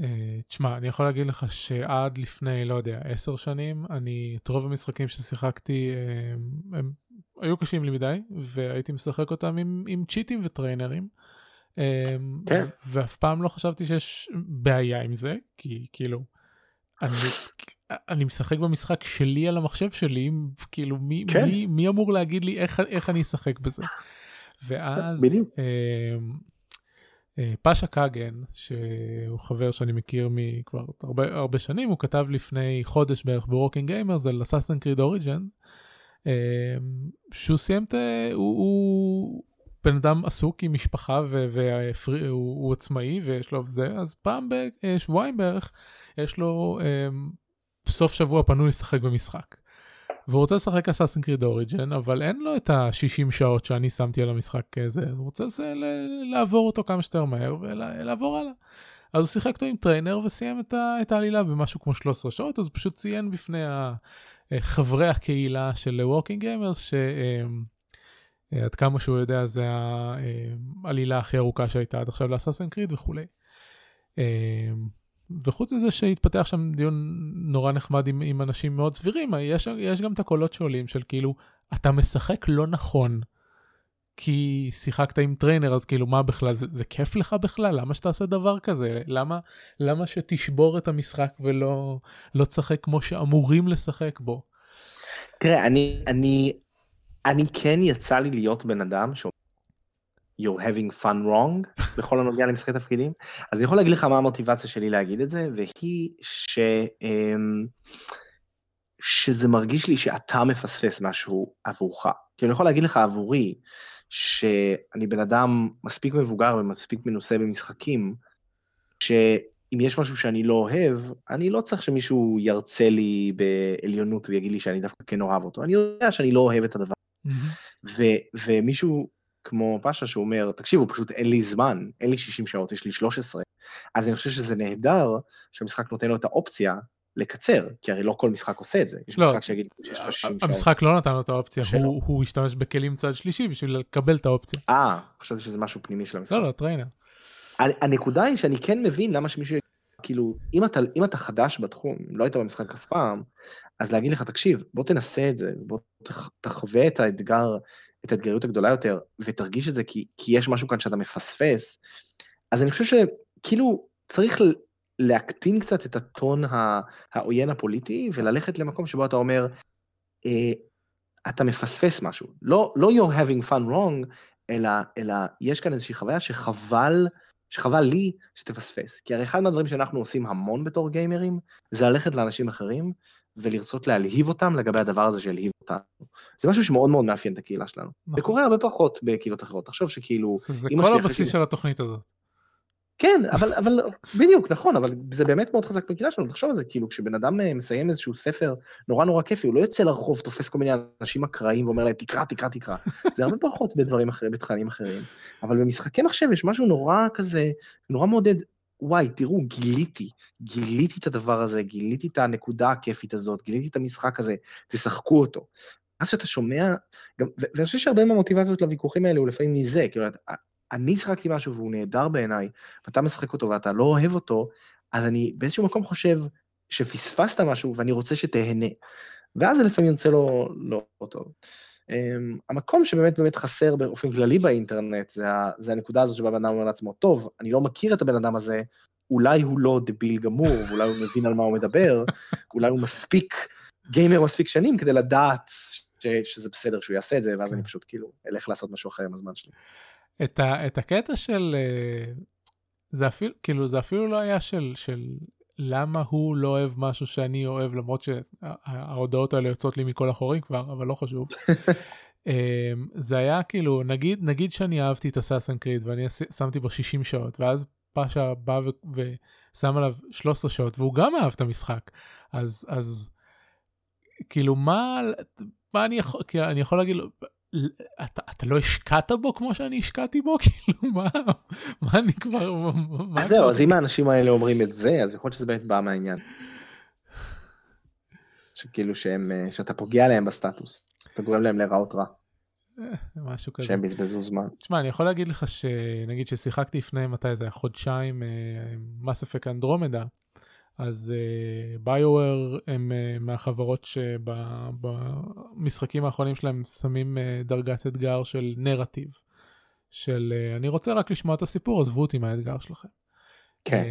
Uh, תשמע, אני יכול להגיד לך שעד לפני, לא יודע, עשר שנים, אני, את רוב המשחקים ששיחקתי, uh, הם היו קשים לי מדי, והייתי משחק אותם עם, עם צ'יטים וטריינרים. כן. ואף פעם לא חשבתי שיש בעיה עם זה, כי כאילו, אני, אני משחק במשחק שלי על המחשב שלי, כאילו מי, כן. מי, מי אמור להגיד לי איך, איך אני אשחק בזה? ואז אה, אה, פאשה קאגן, שהוא חבר שאני מכיר מכבר הרבה, הרבה שנים, הוא כתב לפני חודש בערך ב Working Gamers על Assassin's Creed Origins, שהוא סיים את... הוא, הוא בן אדם עסוק עם משפחה והוא עצמאי ויש לו זה, אז פעם בשבועיים בערך יש לו אה, סוף שבוע פנוי לשחק במשחק. והוא רוצה לשחק Assassin's Creed Origins, אבל אין לו את ה-60 שעות שאני שמתי על המשחק הזה, הוא רוצה לעבור אותו כמה שיותר מהר ולעבור הלאה. אז הוא שיחק אותו עם trainer וסיים את, ה, את העלילה במשהו כמו 13 שעות, אז הוא פשוט ציין בפני חברי הקהילה של Working Gamers, שעד כמה שהוא יודע זה העלילה הכי ארוכה שהייתה עד עכשיו ל Assassin's Creed וכולי. וחוץ מזה שהתפתח שם דיון נורא נחמד עם, עם אנשים מאוד סבירים, יש, יש גם את הקולות שעולים של כאילו, אתה משחק לא נכון, כי שיחקת עם trainer, אז כאילו מה בכלל, זה, זה כיף לך בכלל? למה שתעשה דבר כזה? למה, למה שתשבור את המשחק ולא לא תשחק כמו שאמורים לשחק בו? תראה, אני, אני, אני כן יצא לי להיות בן אדם שאומר, you're having fun wrong בכל הנוגע למשחקי תפקידים. אז אני יכול להגיד לך מה המוטיבציה שלי להגיד את זה, והיא ש... אמ, שזה מרגיש לי שאתה מפספס משהו עבורך. כי אני יכול להגיד לך עבורי, שאני בן אדם מספיק מבוגר ומספיק מנוסה במשחקים, שאם יש משהו שאני לא אוהב, אני לא צריך שמישהו ירצה לי בעליונות ויגיד לי שאני דווקא כן אוהב אותו. אני יודע שאני לא אוהב את הדבר. Mm-hmm. ו- ומישהו כמו פאשה שהוא אומר, תקשיבו, פשוט אין לי זמן, אין לי 60 שעות, יש לי 13. אז אני חושב שזה נהדר שהמשחק נותן לו את האופציה לקצר, כי הרי לא כל משחק עושה את זה. יש לא, משחק שיגיד שיש לך 60 שעות. המשחק לא נתן לו את האופציה, הוא, הוא השתמש בכלים צד שלישי בשביל לקבל את האופציה. אה, חשבתי שזה משהו פנימי של המשחק. לא, לא, trainer. הנקודה היא שאני כן מבין למה שמישהו, כאילו, אם אתה, אם אתה חדש בתחום, לא היית במשחק אף פעם, אז להגיד לך, תקשיב, בוא תנסה את זה, בוא תחווה את האתגר את האתגריות הגדולה יותר, ותרגיש את זה כי, כי יש משהו כאן שאתה מפספס, אז אני חושב שכאילו צריך להקטין קצת את הטון העוין הפוליטי, וללכת למקום שבו אתה אומר, אה, אתה מפספס משהו. לא, לא you're having fun wrong, אלא, אלא יש כאן איזושהי חוויה שחבל, שחבל לי שתפספס. כי הרי אחד מהדברים שאנחנו עושים המון בתור גיימרים, זה ללכת לאנשים אחרים ולרצות להלהיב אותם לגבי הדבר הזה שהלהיב אותנו. זה משהו שמאוד מאוד מאפיין את הקהילה שלנו. נכון. זה קורה הרבה פחות בקהילות אחרות. תחשוב שכאילו... זה כל הבסיס של התוכנית הזאת. כן, אבל, אבל בדיוק, נכון, אבל זה באמת מאוד חזק בקהילה שלנו, תחשוב על זה, כאילו, כשבן אדם אה, מסיים איזשהו ספר נורא נורא כיפי, הוא לא יוצא לרחוב, תופס כל מיני אנשים אקראיים ואומר להם, תקרא, תקרא, תקרא. זה הרבה פחות בדברים אחרים, בתכנים אחרים. אבל במשחקי מחשב יש משהו נורא כזה, נורא מעודד, וואי, תראו, גיליתי, גיליתי את הדבר הזה, גיליתי את הנקודה הכיפית הזאת, גיליתי את המשחק הזה, תשחקו אותו. אז שאתה שומע, גם, ואני חושב שהרבה מהמוטיבציות לוויכוחים האלה הוא לפעמים מזה, כאילו, אני שיחקתי משהו והוא נהדר בעיניי, ואתה משחק אותו ואתה לא אוהב אותו, אז אני באיזשהו מקום חושב שפספסת משהו ואני רוצה שתהנה. ואז לפעמים יוצא לו לא, לא טוב. Um, המקום שבאמת באמת חסר באופן כללי באינטרנט, זה, זה הנקודה הזאת שבה בן אדם אומר לעצמו, טוב, אני לא מכיר את הבן אדם הזה, אולי הוא לא דביל גמור, ואולי הוא מבין על מה הוא מדבר, אולי הוא מספיק, גיימר מספיק שנים כדי לדעת ש, שזה בסדר שהוא יעשה את זה, ואז אני כן. פשוט כאילו אלך לעשות משהו אחר עם הזמן שלי. את, ה, את הקטע של, אה, זה אפילו, כאילו זה אפילו לא היה של, של למה הוא לא אוהב משהו שאני אוהב, למרות שההודעות האלה יוצאות לי מכל החורים כבר, אבל לא חשוב. אמ, זה היה כאילו, נגיד, נגיד שאני אהבתי את הסאסן קריד ואני שמתי בו 60 שעות, ואז פאשה בא ו- ושם עליו 13 שעות, והוא גם אהב את המשחק. אז, אז כאילו מה, מה אני יכול, כאילו, אני יכול להגיד לו, אתה, אתה לא השקעת בו כמו שאני השקעתי בו? כאילו, מה, מה אני כבר... מה אז זהו, אז אם האנשים האלה אומרים את זה, אז יכול להיות שזה באמת בא מהעניין. שכאילו שהם, אה, שאתה פוגע להם בסטטוס, אתה גורם להם להיראות רע. אה, משהו כזה. שהם בזבזו זמן. תשמע, אני יכול להגיד לך שנגיד ששיחקתי לפני מתי זה היה חודשיים, מס אפק אנדרומדה, אז ביואר uh, הם uh, מהחברות שבמשחקים האחרונים שלהם שמים uh, דרגת אתגר של נרטיב. של uh, אני רוצה רק לשמוע את הסיפור, עזבו אותי מהאתגר שלכם. כן. Uh,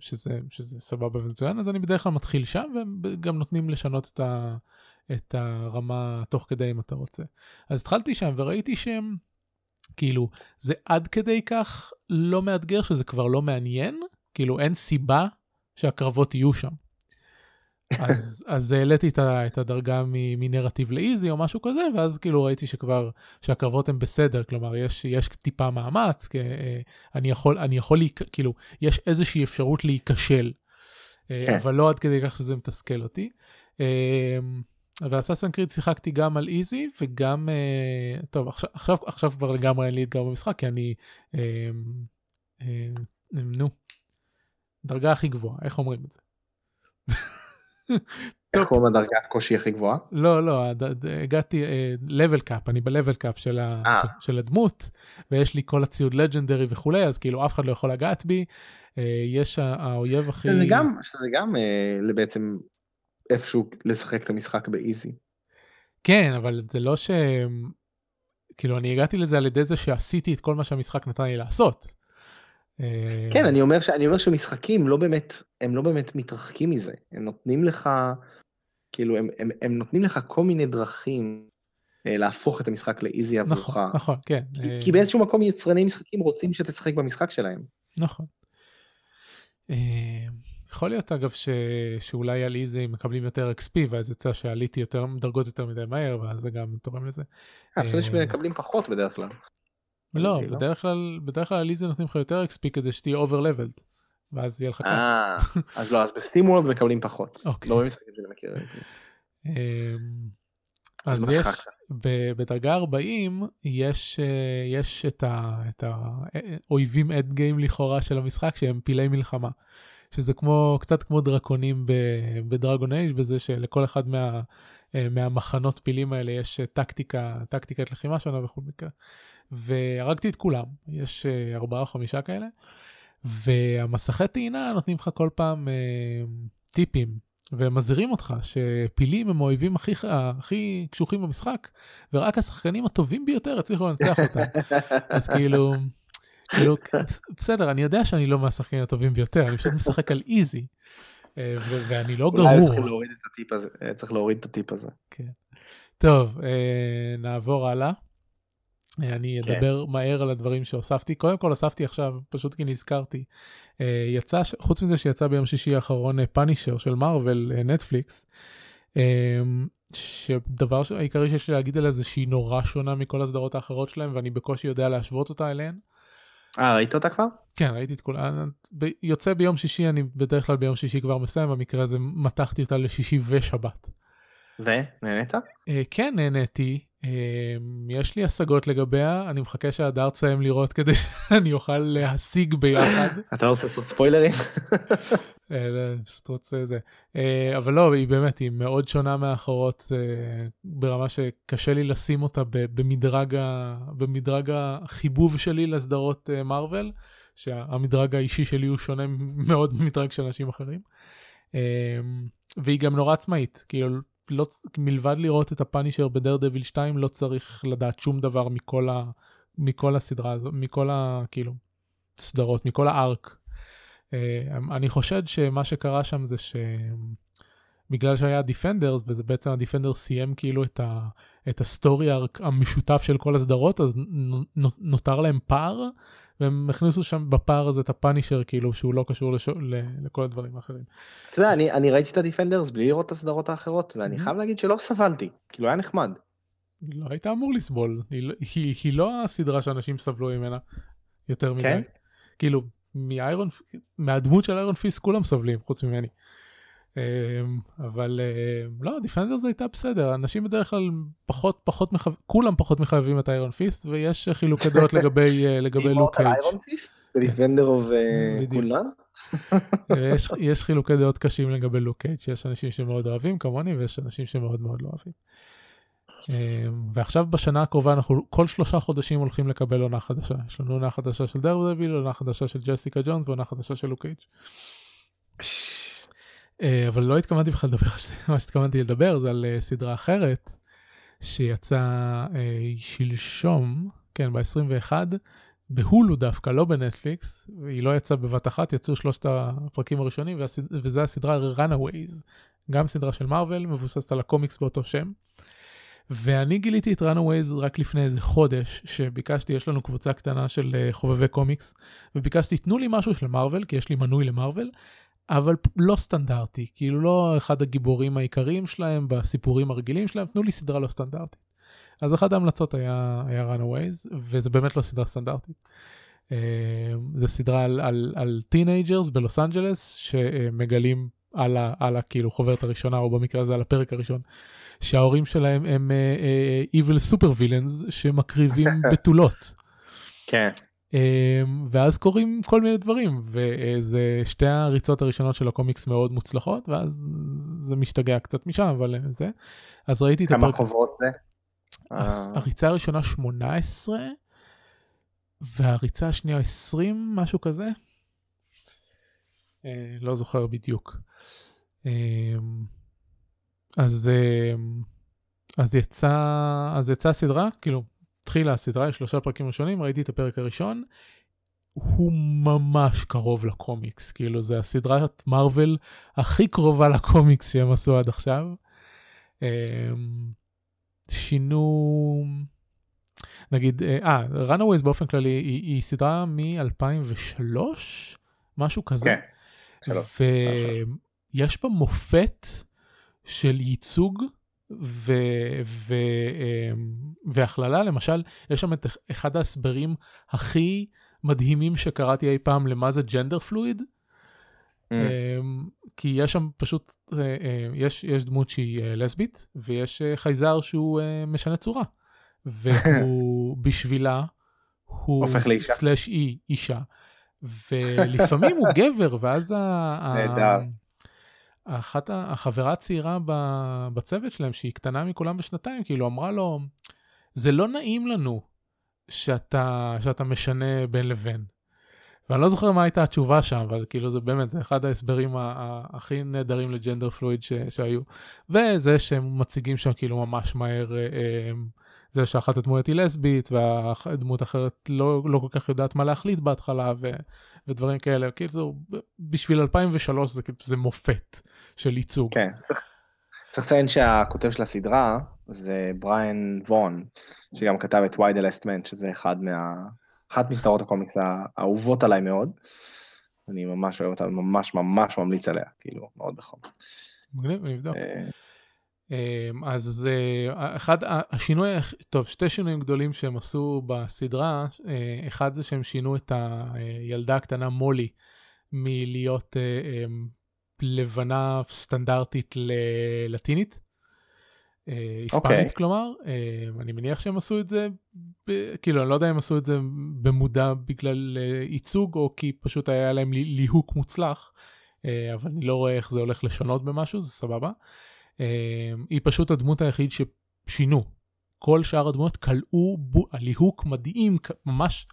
שזה, שזה סבבה ומצוין, אז אני בדרך כלל מתחיל שם, והם גם נותנים לשנות את, ה, את הרמה תוך כדי אם אתה רוצה. אז התחלתי שם וראיתי שהם, כאילו, זה עד כדי כך לא מאתגר שזה כבר לא מעניין, כאילו אין סיבה שהקרבות יהיו שם. אז, אז העליתי את, את הדרגה מנרטיב לאיזי או משהו כזה, ואז כאילו ראיתי שכבר, שהקרבות הן בסדר, כלומר יש, יש טיפה מאמץ, כי, אה, אני יכול, אני יכול, להיק, כאילו, יש איזושהי אפשרות להיכשל, אה, כן. אבל לא עד כדי כך שזה מתסכל אותי. אה, ואססן קריד שיחקתי גם על איזי וגם, טוב עכשיו, עכשיו, עכשיו כבר לגמרי אין לי אתגר במשחק, כי אני, נו, דרגה הכי גבוהה, איך אומרים את זה? איך קוראים לדרגת קושי הכי גבוהה? לא, לא, הגעתי לבל קאפ, אני בלבל קאפ של, אה. של הדמות, ויש לי כל הציוד לג'נדרי וכולי, אז כאילו אף אחד לא יכול לגעת בי. אה, יש האויב הכי... זה גם, שזה גם אה, בעצם איפשהו לשחק את המשחק באיזי. כן, אבל זה לא ש... כאילו אני הגעתי לזה על ידי זה שעשיתי את כל מה שהמשחק נתן לי לעשות. כן, אני אומר, ש... אני אומר שמשחקים לא באמת, הם לא באמת מתרחקים מזה, הם נותנים לך, כאילו, הם, הם, הם נותנים לך כל מיני דרכים אה, להפוך את המשחק לאיזי עבורך. נכון, נכון, כן. כי, אה... כי באיזשהו מקום יצרני משחקים רוצים שתשחק במשחק שלהם. נכון. אה, יכול להיות אגב ש... שאולי על איזי מקבלים יותר XP ואז יצא שעליתי יותר דרגות יותר מדי מהר ואז זה גם תורם לזה. אני חושב שמקבלים פחות בדרך כלל. לא, בדרך כלל, בדרך כלל ליזה נותנים לך יותר XP כדי שתהיה overleveled, ואז יהיה לך ככה. אה, אז לא, אז בסטים וולד מקבלים פחות. אוקיי. לא במשחקים שאני מכיר. אמ, אז יש, בדרגה 40 יש, אה, יש את, האויבים אד גיים לכאורה של המשחק שהם פילי מלחמה. שזה כמו, קצת כמו דרקונים בדרגון אייג' בזה שלכל אחד מה, אה, מהמחנות פילים האלה יש טקטיקה, טקטיקת לחימה שונה וכו' מקרה. והרגתי את כולם, יש uh, ארבעה או חמישה כאלה, והמסכי טעינה נותנים לך כל פעם uh, טיפים, ומזהירים אותך שפילים הם האויבים הכי, הכי קשוחים במשחק, ורק השחקנים הטובים ביותר הצליחו לנצח אותם. אז כאילו, כאילו, בסדר, אני יודע שאני לא מהשחקנים הטובים ביותר, אני פשוט משחק על איזי. אה, ואני לא גמור. אולי צריך להוריד את הטיפ הזה, צריך להוריד את הטיפ הזה. כן. טוב, נעבור הלאה. אני כן. אדבר כן. מהר על הדברים שהוספתי. קודם כל הוספתי עכשיו, פשוט כי נזכרתי, אה, יצא, חוץ מזה שיצא ביום שישי האחרון פאנישר אה, של מארוול, נטפליקס, אה, שדבר העיקרי שיש לי להגיד עליה זה שהיא נורא שונה מכל הסדרות האחרות שלהם ואני בקושי יודע להשוות אותה אליהן. אה, ראית אותה כבר? כן, ראיתי את כולה. יוצא ביום שישי, אני בדרך כלל ביום שישי כבר מסיים, במקרה הזה מתחתי אותה לשישי ושבת. ונהנית? אה, כן, נהניתי. אה, יש לי השגות לגביה, אני מחכה שהדר תסיים לראות כדי שאני אוכל להשיג ביחד. אתה לא רוצה לעשות ספוילרים? אה, לא, פשוט רוצה זה. אבל לא, היא באמת, היא מאוד שונה מהאחרות ברמה שקשה לי לשים אותה במדרג, במדרג החיבוב שלי לסדרות מארוול, שהמדרג האישי שלי הוא שונה מאוד ממדרג של אנשים אחרים. והיא גם נורא עצמאית, כאילו, לא, מלבד לראות את הפאנישר בדר דביל 2, לא צריך לדעת שום דבר מכל, ה, מכל הסדרה הזאת, מכל ה... כאילו, סדרות, מכל הארק. אה, אני חושד שמה שקרה שם זה שבגלל שהיה דיפנדרס וזה בעצם הדיפנדר סיים כאילו את, ה, את ה story arc המשותף של כל הסדרות אז נותר להם פער והם הכניסו שם בפער הזה את ה Punisher כאילו שהוא לא קשור ל show, ל, לכל הדברים האחרים. אתה יודע, אני, אני ראיתי את ה Defenders בלי לראות את הסדרות האחרות, ואני Mhm. חייב להגיד שלא סבלתי, כאילו היה נחמד. לא היית אמור לסבול, היא, לא- היא, היא לא הסדרה שאנשים סבלו ממנה יותר מדי. כן? כאילו מאיירון מהדמות של Iron Fist כולם סובלים חוץ ממני. אמ, אבל אמ, לא Defenders הייתה בסדר אנשים בדרך כלל פחות פחות מחב... כולם פחות מחבבים את Iron Fist ויש חילוקי דעות לגבי אה, לגבי Luke Cage. Iron Fist? זה Defender of בדיוק. כולן? יש, יש חילוקי דעות קשים לגבי Luke Cage שיש אנשים שמאוד אוהבים כמוני ויש אנשים שמאוד מאוד לא אוהבים. אמ, ועכשיו בשנה הקרובה אנחנו כל שלושה חודשים הולכים לקבל עונה חדשה יש לנו עונה חדשה של Daredevil עונה חדשה של Jessica Jones ועונה חדשה של Luke Cage. אה, אבל לא התכוונתי בכלל לדבר על זה, מה שהתכוונתי לדבר זה על אה, סדרה אחרת שיצאה אה, שלשום, כן ב-21, בהולו דווקא, לא בנטפליקס, והיא לא יצאה בבת אחת, יצאו שלושת הפרקים הראשונים, והסד... וזה הסדרה Runaways, גם סדרה של מארוול, מבוססת על הקומיקס באותו שם. ואני גיליתי את Runaways רק לפני איזה חודש, שביקשתי, יש לנו קבוצה קטנה של חובבי קומיקס, וביקשתי, תנו לי משהו של מארוול, כי יש לי מנוי למארוול, אבל לא סטנדרטי, כאילו לא אחד הגיבורים העיקריים שלהם בסיפורים הרגילים שלהם, תנו לי סדרה לא סטנדרטית. אז אחת ההמלצות היה, היה Runaways, וזה באמת לא סדרה סטנדרטית. אה, זה סדרה על, על, על teenagers בלוס אנג'לס שמגלים על, ה, על ה, כאילו חוברת הראשונה, או במקרה הזה על הפרק הראשון, שההורים שלהם הם uh, uh, evil super villains שמקריבים בתולות. כן. אמ, ואז קורים כל מיני דברים וזה שתי הריצות הראשונות של הקומיקס מאוד מוצלחות ואז זה משתגע קצת משם אבל זה אז ראיתי את כמה הפרק חוברות זה? הס- אה, הריצה הראשונה 18 והריצה השנייה 20 משהו כזה. אה, לא זוכר בדיוק. אמ, אז אמ, אז יצא אז יצאה הסדרה כאילו התחילה הסדרה יש שלושה פרקים ראשונים ראיתי את הפרק הראשון. הוא ממש קרוב לקומיקס כאילו זה הסדרת מארוול הכי קרובה לקומיקס שהם עשו עד עכשיו. אמ, שינו נגיד אה ראנווייז באופן כללי היא, היא סדרה מ-2003 משהו כזה. כן. שלוש. ויש בה מופת של ייצוג ו... ו... אמ, והכללה למשל יש שם את אחד ההסברים הכי מדהימים שקראתי אי פעם למה זה ג'נדר פלואיד Mm. אמ, כי יש שם פשוט אה, אה, יש יש דמות שהיא אה, לסבית ויש חייזר שהוא משנה צורה והוא בשבילה הוא הופך לאישה. סלאש אי אישה ולפעמים הוא גבר ואז ה- נהדר. אחת החברה הצעירה בצוות שלהם שהיא קטנה מכולם בשנתיים כאילו אמרה לו זה לא נעים לנו שאתה שאתה משנה בין לבין. ואני לא זוכר מה הייתה התשובה שם אבל כאילו זה באמת זה אחד ההסברים הכי נהדרים לג'נדר פלואיד שהיו וזה שהם מציגים שם כאילו ממש מהר אה, אה, זה שאחת הדמויות היא לסבית והדמות אחרת לא, לא כל כך יודעת מה להחליט בהתחלה ו, ודברים כאלה כאילו זה, בשביל 2003 זה, כאילו- זה מופת של ייצוג. כן. צריך צריך לציין שהכותב של הסדרה זה בריאן וון, שגם כתב את וייד אלסטמנט, שזה אחד מה... אחת מסדרות הקומיקס האהובות עליי מאוד. אני ממש אוהב אותה, ממש ממש ממליץ עליה, כאילו, מאוד בחום. מגניב, אני אבדוק. אה, אז אחד השינוי, טוב שתי שינויים גדולים שהם עשו בסדרה, אחד זה שהם שינו את הילדה הקטנה מולי מלהיות לבנה סטנדרטית ללטינית. היספנית אה, okay. אוקיי. כלומר, אה, אני מניח שהם עשו את זה, כאילו אני לא יודע אם עשו את זה במודע בגלל אה, ייצוג או כי פשוט היה להם ליהוק מוצלח, אבל אני לא רואה איך זה הולך לשנות במשהו, זה סבבה. היא פשוט הדמות היחיד ששינו. כל שאר הדמויות כלאו ליהוק מדהים, ממש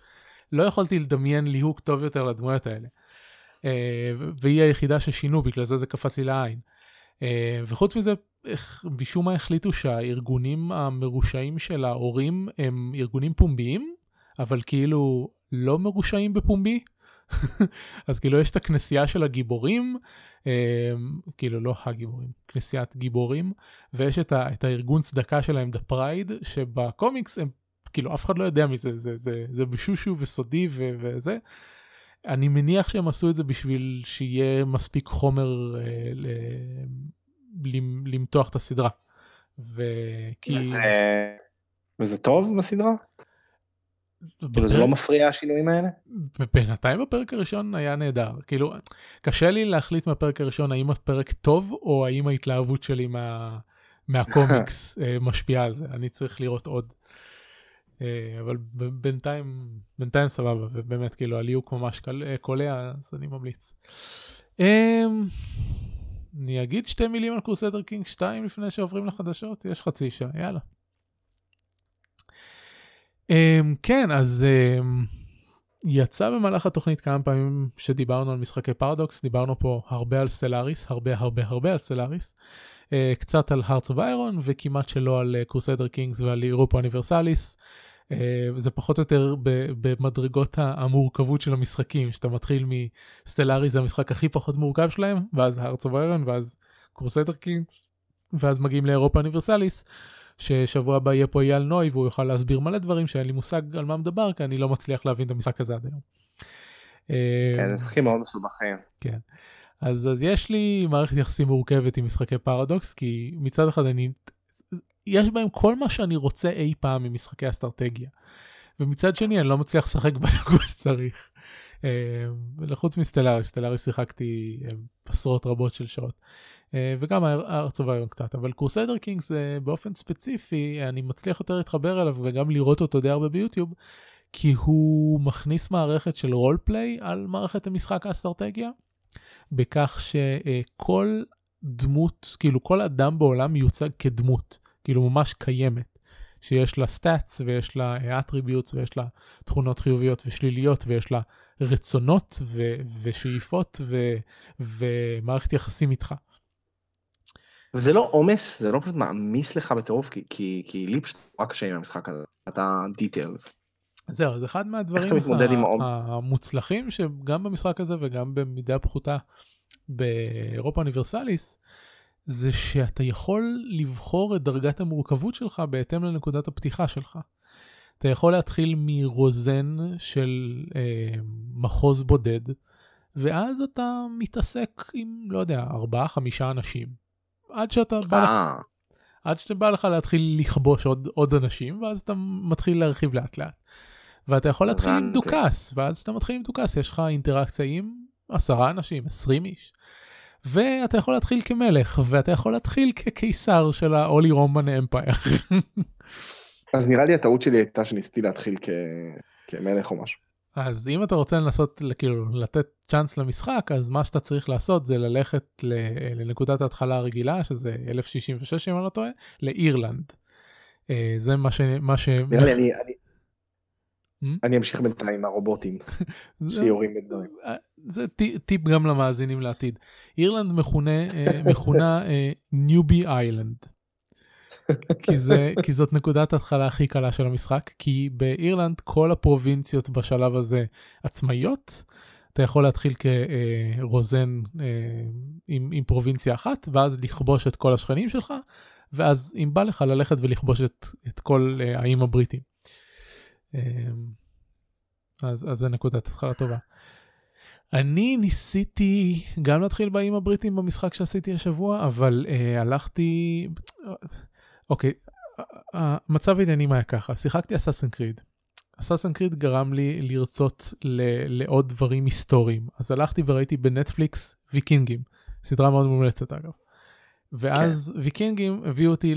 לא יכולתי לדמיין ליהוק טוב יותר לדמויות האלה. והיא היחידה ששינו, בגלל זה זה קפץ לי לעין. וחוץ מזה משום מה החליטו שהארגונים המרושעים של ההורים הם ארגונים פומביים, אבל כאילו לא מרושעים בפומבי. אז כאילו יש את הכנסייה של הגיבורים, אה, כאילו לא הגיבורים, כנסיית גיבורים, ויש את, ה, את הארגון צדקה שלהם, The Pride, שבקומיקס הם, כאילו אף אחד לא יודע מזה, זה, זה, זה, בשושו וסודי ו, וזה. אני מניח שהם עשו את זה בשביל שיהיה מספיק חומר אה, למתוח את הסדרה. וכי... וזה, וזה טוב בסדרה? כאילו זה לא מפריע השינויים האלה? בינתיים בפרק הראשון היה נהדר. כאילו, קשה לי להחליט מהפרק הראשון האם הפרק טוב או האם ההתלהבות שלי מה, מהקומיקס אה, משפיעה על זה. אני צריך לראות עוד. אה, אבל בינתיים, בינתיים סבבה, ובאמת כאילו הליהוק ממש אה, קולע, אז אני ממליץ. אמ, אני אגיד שתי מילים על קרוסדר קינג 2 לפני שעוברים לחדשות? יש חצי שעה, יאללה. Um, כן, אז um, יצא במהלך התוכנית כמה פעמים שדיברנו על משחקי פרדוקס, דיברנו פה הרבה על סטלאריס, הרבה הרבה הרבה על סטלאריס, uh, קצת על Hearts of Iron וכמעט שלא על Crusader uh, Kings ועל Europa Universalis. אה, זה פחות או יותר במדרגות המורכבות של המשחקים, שאתה מתחיל מ Stellaris זה המשחק הכי פחות מורכב שלהם, ואז Hearts of Iron, ואז Crusader Kings, ואז מגיעים ל Europa Universalis, ששבוע הבא יהיה פה אייל נוי והוא יוכל להסביר מלא דברים שאין לי מושג על מה מדבר, כי אני לא מצליח להבין את המשחק הזה עד היום. אה, כן, משחקים מאוד מסובכים. כן. אז, אז יש לי מערכת יחסים מורכבת עם משחקי פרדוקס, כי מצד אחד אני יש בהם כל מה שאני רוצה אי פעם ממשחקי אסטרטגיה. ומצד שני אני לא מצליח לשחק בהם כמו שצריך. אה, מסטלארי, סטלארי שיחקתי אה, עשרות רבות של שעות. אה, וגם Hearts of קצת, אבל Crusader Kings זה באופן ספציפי, אני מצליח יותר להתחבר אליו וגם לראות אותו די הרבה ביוטיוב, כי הוא מכניס מערכת של role play על מערכת המשחק האסטרטגיה, בכך שכל דמות, כאילו כל אדם בעולם מיוצג כדמות. כאילו ממש קיימת, שיש לה stats ויש לה attributes ויש לה תכונות חיוביות ושליליות ויש לה רצונות ו- ושאיפות ו- ומערכת יחסים איתך. וזה לא עומס, זה לא פשוט מעמיס לך בטירוף, כי, כי, כי לי פשוט רק קשה עם המשחק הזה, אתה דיטיילס. זהו, זה אחד מהדברים המוצלחים שגם במשחק הזה וגם במידה פחותה באירופה אוניברסליס, זה שאתה יכול לבחור את דרגת המורכבות שלך בהתאם לנקודת הפתיחה שלך. אתה יכול להתחיל מרוזן של אה, מחוז בודד, ואז אתה מתעסק עם, לא יודע, ארבעה, חמישה אנשים. עד שאתה בא לך, אה. עד שאתה בא לך להתחיל לכבוש עוד, עוד אנשים, ואז אתה מתחיל להרחיב לאט לאט. ואתה יכול להתחיל עם דוכס, ואז כשאתה מתחיל עם דוכס יש לך אינטראקציה עם עשרה אנשים, עשרים איש. ואתה יכול להתחיל כמלך, ואתה יכול להתחיל כקיסר של ה-Holy Roman Empire. אז נראה לי הטעות שלי הייתה שניסיתי להתחיל כ... כמלך או משהו. אז אם אתה רוצה לנסות כאילו לתת צ'אנס למשחק אז מה שאתה צריך לעשות זה ללכת לנקודת ההתחלה הרגילה שזה 1066 אם אני לא טועה לאירלנד. אה, זה מה ש... מה ש... אני, אני, Hmm? אני אמשיך בינתיים הרובוטים שיורים בדברים. אה, זה טיפ גם למאזינים לעתיד. אירלנד מכונה אה, מכונה ניובי איילנד. כי, זה, כי זאת נקודת ההתחלה הכי קלה של המשחק, כי באירלנד כל הפרובינציות בשלב הזה עצמאיות. אתה יכול להתחיל כרוזן עם, עם פרובינציה אחת, ואז לכבוש את כל השכנים שלך, ואז אם בא לך ללכת ולכבוש את, את כל האיים הבריטים. אמ, אז, אז זה נקודת התחלה טובה. אני ניסיתי גם להתחיל באים הבריטים במשחק שעשיתי השבוע, אבל uh, הלכתי... אוקיי, המצב העניינים היה ככה, שיחקתי Assassin's Creed. Assassin's Creed גרם לי לרצות ל- לעוד דברים היסטוריים, אז הלכתי וראיתי בנטפליקס ויקינגים, סדרה מאוד מומלצת אגב. ואז כן. ויקינגים הביאו אותי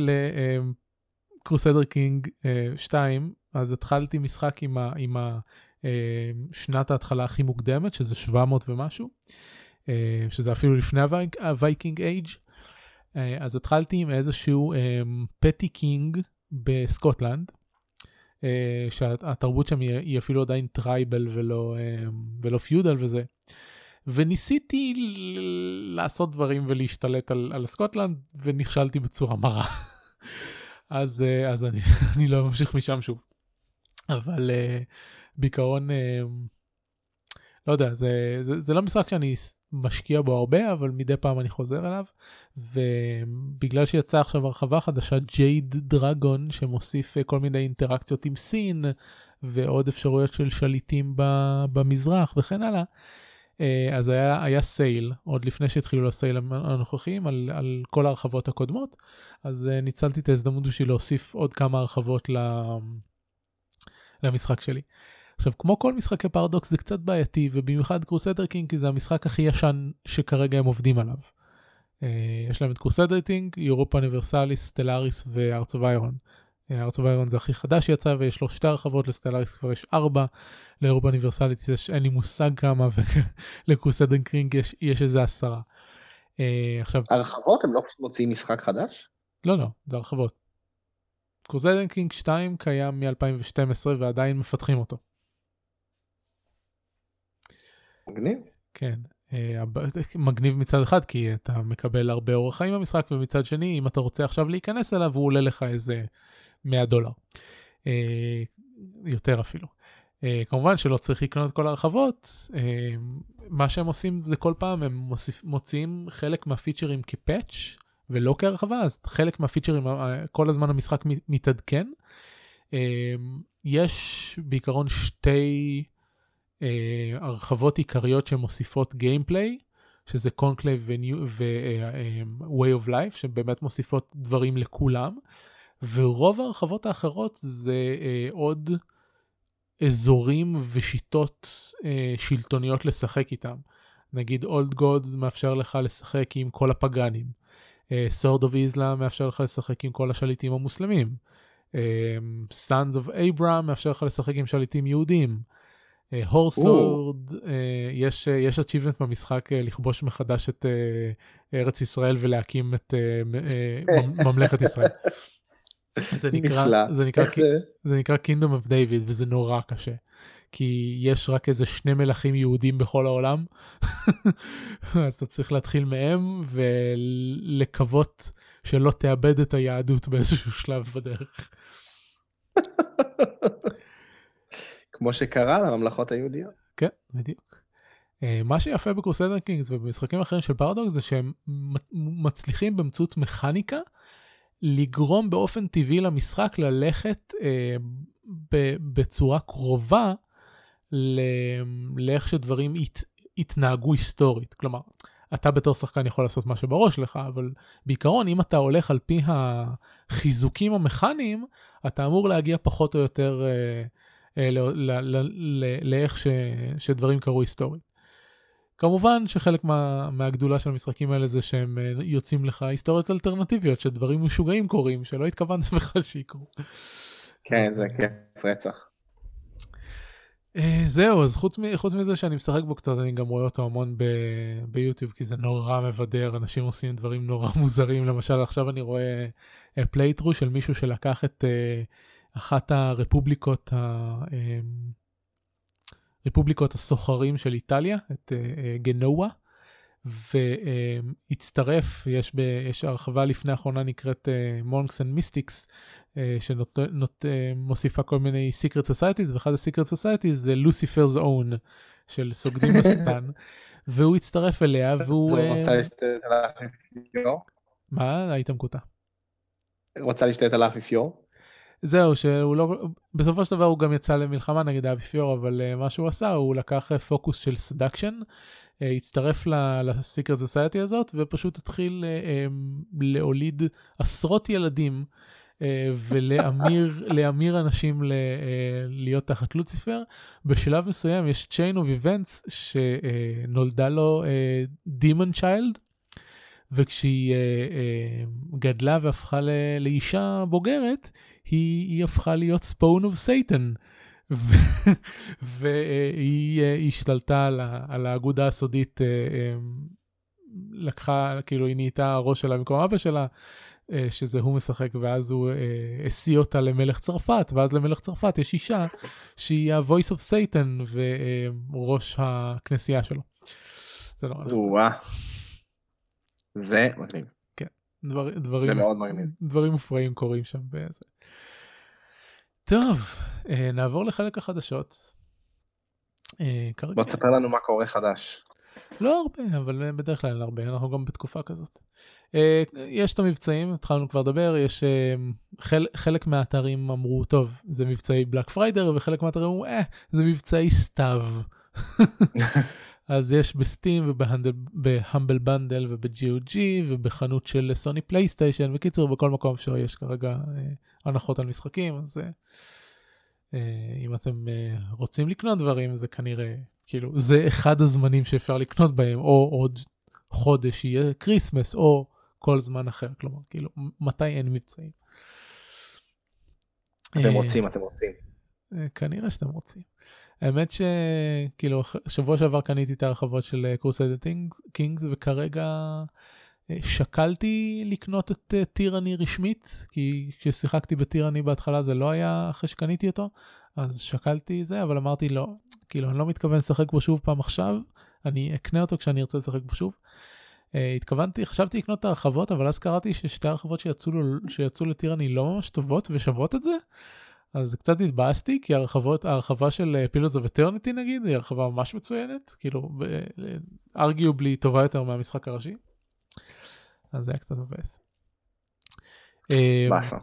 ל Crusader Kings 2, אז התחלתי משחק עם, ה- עם ה- אה, שנת ההתחלה הכי מוקדמת, שזה 700 ומשהו, אה, שזה אפילו לפני ה Viking Age. אה, אז התחלתי עם איזשהו petty king בסקוטלנד, שהתרבות שם היא אפילו עדיין tribal ולא, ולא feudal וזה. וניסיתי לעשות דברים ולהשתלט על, על סקוטלנד ונכשלתי בצורה מרה. אז, אז אני, אני לא ממשיך משם שוב. אבל בעיקרון, אה, לא יודע, זה, זה, זה לא משחק שאני משקיע בו הרבה, אבל מדי פעם אני חוזר אליו, ובגלל שיצאה עכשיו הרחבה חדשה, ג'ייד דרגון, שמוסיף אה, כל מיני אינטראקציות עם סין, ועוד אפשרויות של שליטים במזרח וכן הלאה, אה, אז היה, היה סייל, עוד לפני שהתחילו הסייל הנוכחיים, על, על כל ההרחבות הקודמות, אז ניצלתי את ההזדמנות בשביל להוסיף עוד כמה הרחבות למשחק שלי. עכשיו, כמו כל משחקי פרדוקס זה קצת בעייתי, ובמיוחד Crusader Kings, כי זה המשחק הכי ישן שכרגע הם עובדים עליו. Uh, יש להם את Crusader Kings, Europa Universalis, Stellaris ו Hearts of Iron. Hearts of Iron זה הכי חדש שיצא ויש לו שתי הרחבות, ל Stellaris כבר יש ארבע, ל Europa Universalis יש אין לי מושג כמה, ול Crusader Kings יש, יש איזה עשרה. Uh, עכשיו... הרחבות הם לא פשוט מוציאים משחק חדש? לא, לא, זה הרחבות. קרוסדר קינג 2 קיים מ-2012 ועדיין מפתחים אותו. מגניב. כן. אה, מגניב מצד אחד כי אתה מקבל הרבה אורח חיים במשחק ומצד שני אם אתה רוצה עכשיו להיכנס אליו הוא עולה לך איזה 100 דולר. אה, יותר אפילו. אה, כמובן שלא צריך לקנות את כל הרחבות מה שהם עושים זה כל פעם הם מוציאים חלק מהפיצ'רים כ patch ולא כהרחבה אז חלק מהפיצ'רים כל הזמן המשחק מתעדכן. יש בעיקרון שתי הרחבות עיקריות שמוסיפות gameplay, שזה Conclave ו-Way of Life, שבאמת מוסיפות דברים לכולם, ורוב ההרחבות האחרות זה אה, עוד אזורים ושיטות אה, שלטוניות לשחק איתם. נגיד Old Gods מאפשר לך לשחק עם כל הפגאנים. Sword of Islam מאפשר לך לשחק עם כל השליטים המוסלמים. Sons of Abraham מאפשר לך לשחק עם שליטים יהודים. Horse Lords, אה, אה, יש אה, יש achievement במשחק לכבוש מחדש את ארץ ישראל ולהקים את ממלכת ישראל. זה נקרא, זה נקרא, זה נקרא Kingdom of David וזה נורא קשה. כי יש רק איזה שני מלכים יהודים בכל העולם, אז אתה צריך להתחיל מהם ולקוות שלא תאבד את היהדות באיזשהו שלב בדרך. כמו שקרה לממלכות היהודיות. כן, בדיוק. אה, מה שיפה בקרוסדר קינגס ובמשחקים אחרים של פרדוקס זה שהם מצליחים באמצעות מכניקה לגרום באופן טבעי למשחק ללכת אה, בצורה קרובה לאיך שדברים ית, יתנהגו היסטורית. כלומר, אתה בתור שחקן יכול לעשות מה שבראש לך, אבל בעיקרון אם אתה הולך על פי החיזוקים המכניים, אתה אמור להגיע פחות או יותר אה, לאיך ש, שדברים קרו היסטורית. כמובן שחלק מה, מהגדולה של המשחקים האלה זה שהם אה, יוצאים לך היסטוריות אלטרנטיביות שדברים משוגעים קורים שלא התכוונת בכלל שיקרו. כן זה כיף רצח. אה, זהו אז חוץ, חוץ מזה שאני משחק בו קצת אני גם רואה אותו המון ב, ביוטיוב כי זה נורא מבדר אנשים עושים דברים נורא מוזרים למשל עכשיו אני רואה playthrough של מישהו שלקח את. Uh, אחת הרפובליקות, ה... אמ, רפובליקות הסוחרים של איטליה, את אה, אה, גנואה, והצטרף, יש, ב, יש הרחבה לפני האחרונה נקראת Monks and Mystics, שמוסיפה כל מיני secret societies, ואחד ה-secret societies זה Lucifer's Own של סוגדים בשטן, והוא הצטרף אליה והוא... מה? היית מקוטע. רוצה להשתלט על האפיפיור? זהו, שהוא לא, בסופו של דבר הוא גם יצא למלחמה נגד האפיפיור, אבל uh, מה שהוא עשה, הוא לקח פוקוס של seduction, uh, הצטרף ל secret society הזאת, ופשוט התחיל uh, um, להוליד עשרות ילדים. ולהמיר אנשים ל, להיות תחת לוציפר. בשלב מסוים יש chain of events שנולדה לו demon child, וכשהיא גדלה והפכה לאישה בוגרת, היא, היא הפכה להיות spawn of Satan. והיא השתלטה על, על האגודה הסודית, לקחה, כאילו היא נהייתה הראש שלה במקום אבא שלה, אה, שזה הוא משחק, ואז הוא אה, השיא אותה למלך צרפת, ואז למלך צרפת יש אישה שהיא ה-voice of Satan וראש הכנסייה שלו. זה לא וואה. זה מגניב. כן, דבר, דברים, זה מאוד מגניב. דברים מופרעים קורים שם. בזה. טוב, אה, נעבור לחלק החדשות. בוא תספר לנו מה קורה חדש. לא הרבה, אבל בדרך כלל הרבה, אנחנו גם בתקופה כזאת. אה, יש את המבצעים, התחלנו כבר לדבר, יש אה, חל, חלק מהאתרים אמרו, טוב, זה מבצעי Black Friday, וחלק מהאתרים אמרו, אה, זה מבצעי סתיו. אז יש ב Steam וב Humble Bundle וב-GOG ובחנות של Sony PlayStation, בקיצור, בכל מקום שיש כרגע אה, הנחות על משחקים, אז אם אתם רוצים לקנות דברים, זה כנראה, כאילו, זה אחד הזמנים שאפשר לקנות בהם, או עוד חודש יהיה Christmas, או כל זמן אחר, כלומר, כאילו, מתי אין מבצעים. אתם אה, רוצים, אתם רוצים. אה, כנראה שאתם רוצים. האמת שכאילו שבוע שעבר קניתי את הרחבות של אה, קינגס וכרגע שקלתי לקנות את Tyranny רשמית כי כששיחקתי ב-Tyranny בהתחלה זה לא היה אחרי שקניתי אותו אז שקלתי זה אבל אמרתי לא כאילו אני לא מתכוון לשחק בו שוב פעם עכשיו אני אקנה אותו כשאני ארצה לשחק בו שוב. Uh, התכוונתי, חשבתי לקנות את הרחבות, אבל אז קראתי ששתי הרחבות שיצאו, שיצאו ל-Tyranny לא ממש טובות ושוות את זה. אז קצת התבאסתי, כי הרחבות, הרחבה של Pillars of Eternity נגיד, היא הרחבה ממש מצוינת, כאילו, arguably טובה יותר מהמשחק הראשי. אז זה היה קצת מבאס. אה, באסה.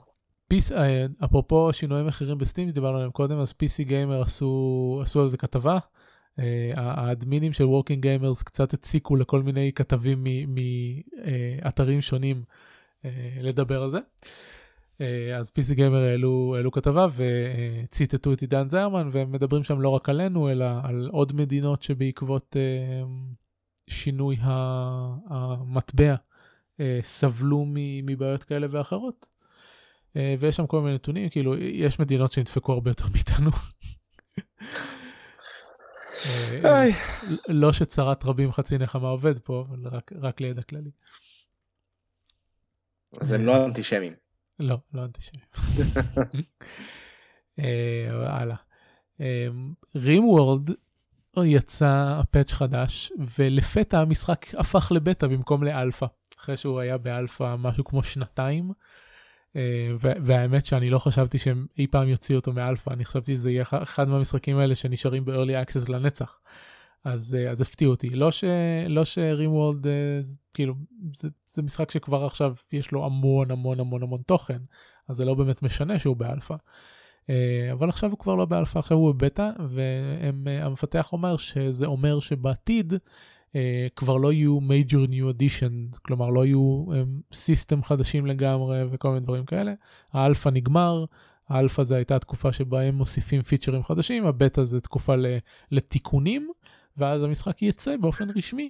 פיס, אה, אפרופו שינויי מחירים בסטים שדיברנו עליהם קודם, אז PC Gamer עשו, עשו על זה כתבה. אה, האדמינים של Working Gamers קצת הציקו לכל מיני כתבים מאתרים שונים לדבר על זה. אה, אז PC Gamer העלו, העלו כתבה וציטטו את עידן זרמן והם מדברים שם לא רק עלינו אלא על עוד מדינות שבעקבות שינוי המטבע סבלו מבעיות כאלה ואחרות. ויש שם כל מיני נתונים כאילו יש מדינות שנדפקו הרבה יותר מאיתנו. אה, לא שצרת רבים חצי נחמה עובד פה, אבל רק, רק לידע כללי. אז הם לא אנטישמים. לא, לא אנטישמים. אה, הלאה. RimWorld יצא patch חדש, ולפתע המשחק הפך לבטא במקום לאלפא, אחרי שהוא היה באלפא משהו כמו שנתיים. אה, והאמת שאני לא חשבתי שהם אי פעם יוציאו אותו מאלפא, אני חשבתי שזה יהיה אחד מהמשחקים האלה שנשארים ב-early access לנצח. אז, אה, אז הפתיעו אותי. לא, ש, לא ש-RimWorld, אה, כאילו, זה, זה משחק שכבר עכשיו יש לו המון המון המון המון תוכן, אז זה לא באמת משנה שהוא באלפא. אבל עכשיו הוא כבר לא באלפא, עכשיו הוא בבטא, והמפתח אומר שזה אומר שבעתיד כבר לא יהיו major new additions, כלומר לא יהיו system חדשים לגמרי וכל מיני דברים כאלה. האלפא נגמר, האלפא זה הייתה תקופה שבה הם מוסיפים פיצ'רים חדשים, הבטא זה תקופה לתיקונים, ואז המשחק יצא באופן רשמי,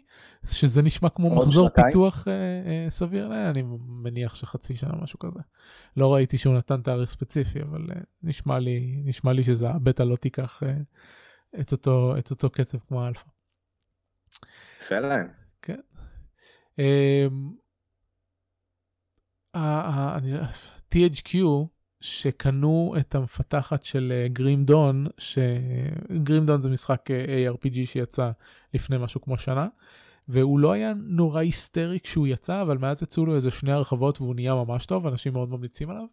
שזה נשמע כמו מחזור שנתיים. פיתוח uh, uh, סביר, uh, אני מניח שחצי שנה משהו כזה. לא ראיתי שהוא נתן תאריך ספציפי, אבל uh, נשמע לי, נשמע לי שזה הבטא לא תיקח uh, את, אותו, את אותו קצב כמו האלפא. יפה להם. כן. אמ, THQ שקנו את המפתחת של גרים דון, שגרים דון זה משחק אה, ARPG שיצא לפני משהו כמו שנה, והוא לא היה נורא היסטרי כשהוא יצא, אבל מאז יצאו לו איזה שני הרחבות והוא נהיה ממש טוב, אנשים מאוד ממליצים עליו.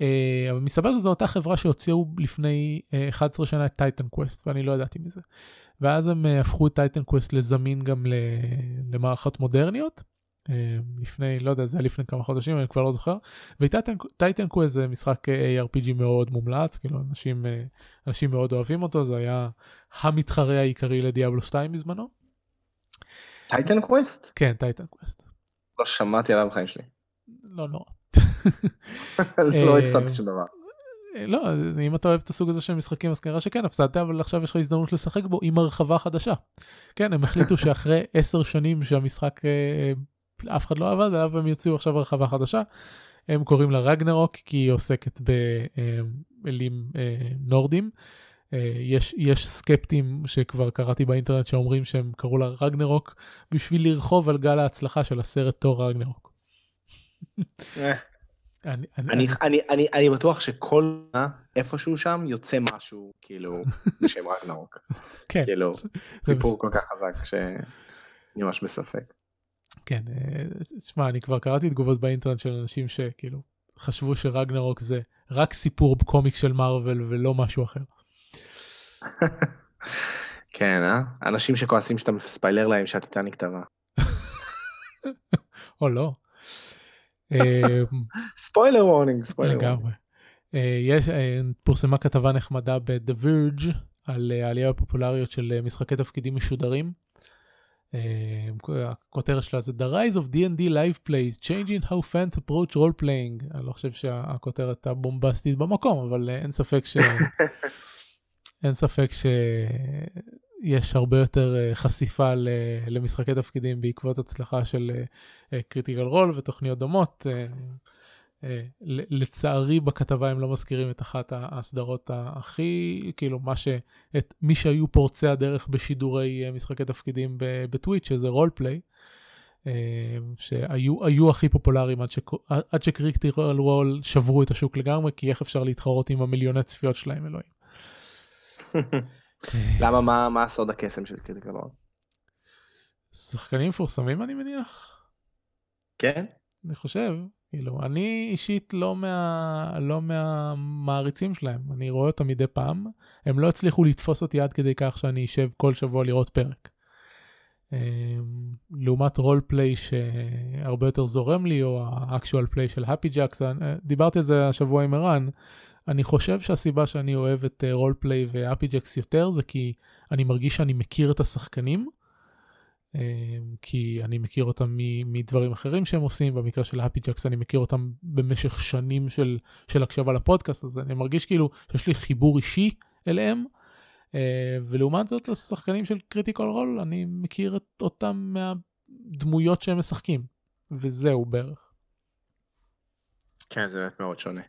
אה, אבל מסתבר שזו אותה חברה שהוציאו לפני 11 אה, שנה את Titan Quest, ואני לא ידעתי מזה. ואז הם הפכו את Titan Quest לזמין גם למערכות מודרניות, לפני, לא יודע, זה היה לפני כמה חודשים, אני כבר לא זוכר. ו-Titan Quest זה משחק ARPG מאוד מומלץ, כאילו אנשים, אנשים מאוד אוהבים אותו, זה היה המתחרה העיקרי לדיאבלו 2 בזמנו. Titan Quest? כן, Titan Quest. לא שמעתי עליו בחיים שלי. לא נורא. לא הפסדתי שום דבר. לא, אם אתה אוהב את הסוג הזה של משחקים אז כנראה שכן הפסדת אבל עכשיו יש לך הזדמנות לשחק בו עם הרחבה חדשה. כן הם החליטו שאחרי 10 שנים שהמשחק אה, אף אחד לא עבד עליו הם יוציאו עכשיו הרחבה חדשה. הם קוראים לה רגנרוק כי היא עוסקת באלים אה, נורדים. אה, יש, יש סקפטים שכבר קראתי באינטרנט שאומרים שהם קראו לה רגנרוק בשביל לרחוב על גל ההצלחה של הסרט תור רגנרוק. אני, אני, אני, אני, אני, אני בטוח שכל איפשהו שם יוצא משהו כאילו בשם רגנרוק. כן. כאילו סיפור כל כך חזק שאני ממש בספק. כן, תשמע אני כבר קראתי תגובות באינטרנט של אנשים שכאילו חשבו שרגנרוק זה רק סיפור קומיק של מארוול ולא משהו אחר. כן, אה? אנשים שכועסים שאתה מספיילר להם שהטיטניק טבע. או לא. spoiler warning, spoiler warning. יש, אה, פורסמה כתבה נחמדה ב-The Verge על אה, העלייה בפופולריות של אה, משחקי תפקידים משודרים. הכותרת שלה זה The Rise of D&D Live Plays Changing How Fans Approach Role Playing. אני לא חושב שהכותרת הבומבסטית במקום, אבל אין ספק ש... אין ספק שיש הרבה יותר אה, חשיפה למשחקי תפקידים בעקבות הצלחה של Critical אה, Role ותוכניות דומות. אה, לצערי בכתבה הם לא מזכירים את אחת הסדרות הכי כאילו מה ש... את מי שהיו פורצי הדרך בשידורי משחקי תפקידים בטוויץ' שזה RollPlay. שהיו הכי פופולריים עד, ש... עד ש-Critical Role שברו את השוק לגמרי כי איך אפשר להתחרות עם המיליוני צפיות שלהם אלוהים. למה מה מה סוד הקסם של Critical Role? שחקנים מפורסמים אני מניח. כן? אני חושב כאילו אני אישית לא מה לא מהמעריצים שלהם אני רואה אותם מדי פעם הם לא הצליחו לתפוס אותי עד כדי כך שאני אשב כל שבוע לראות פרק. אמ, לעומת RollPlay שהרבה יותר זורם לי או ה-actual play של הפי ג'קס דיברתי על זה השבוע עם ערן אני חושב שהסיבה שאני אוהב את RollPlay והפי ג'קס יותר זה כי אני מרגיש שאני מכיר את השחקנים. אמ, כי אני מכיר אותם מדברים אחרים שהם עושים, במקרה של הפי ג'קס אני מכיר אותם במשך שנים של, של הקשבה לפודקאסט הזה, אני מרגיש כאילו שיש לי חיבור אישי אליהם, אה, ולעומת זאת השחקנים של Critical Role אני מכיר את אותם מהדמויות שהם משחקים, וזהו בערך. כן זה באמת מאוד שונה.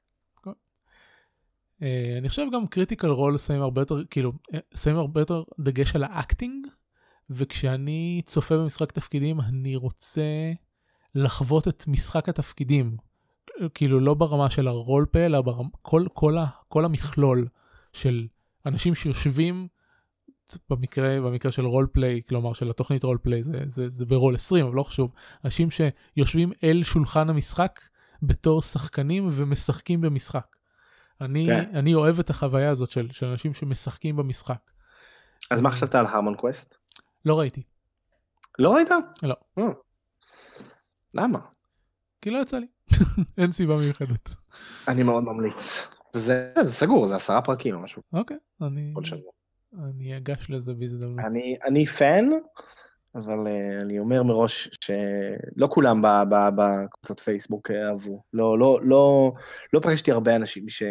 Uh, אני חושב גם Critical Role שמים הרבה יותר כאילו אה, שמים הרבה יותר דגש על ה-acting וכשאני צופה במשחק תפקידים אני רוצה לחוות את משחק התפקידים כאילו לא ברמה של ה-role פה אלא ברמה, כל, כל, ה, כל המכלול של אנשים שיושבים במקרה במקרה של RollPlay כלומר של התוכנית RollPlay זה, זה, זה ב-Roll20 אבל לא חשוב אנשים שיושבים אל שולחן המשחק בתור שחקנים ומשחקים במשחק. אני, כן. אני אוהב את החוויה הזאת של, של אנשים שמשחקים במשחק. אז מה חשבת על הרמון קווסט? לא ראיתי. לא ראית? לא. Mm. למה? כי לא יצא לי. אין סיבה מיוחדת. אני מאוד ממליץ. זה, זה סגור, זה עשרה פרקים או משהו. אוקיי, אני, אני אגש לזה בהזדמנות. אני, אני פן, אבל uh, אני אומר מראש שלא כולם בקבוצות פייסבוק אהבו. לא, לא, לא, לא פגשתי הרבה אנשים ש...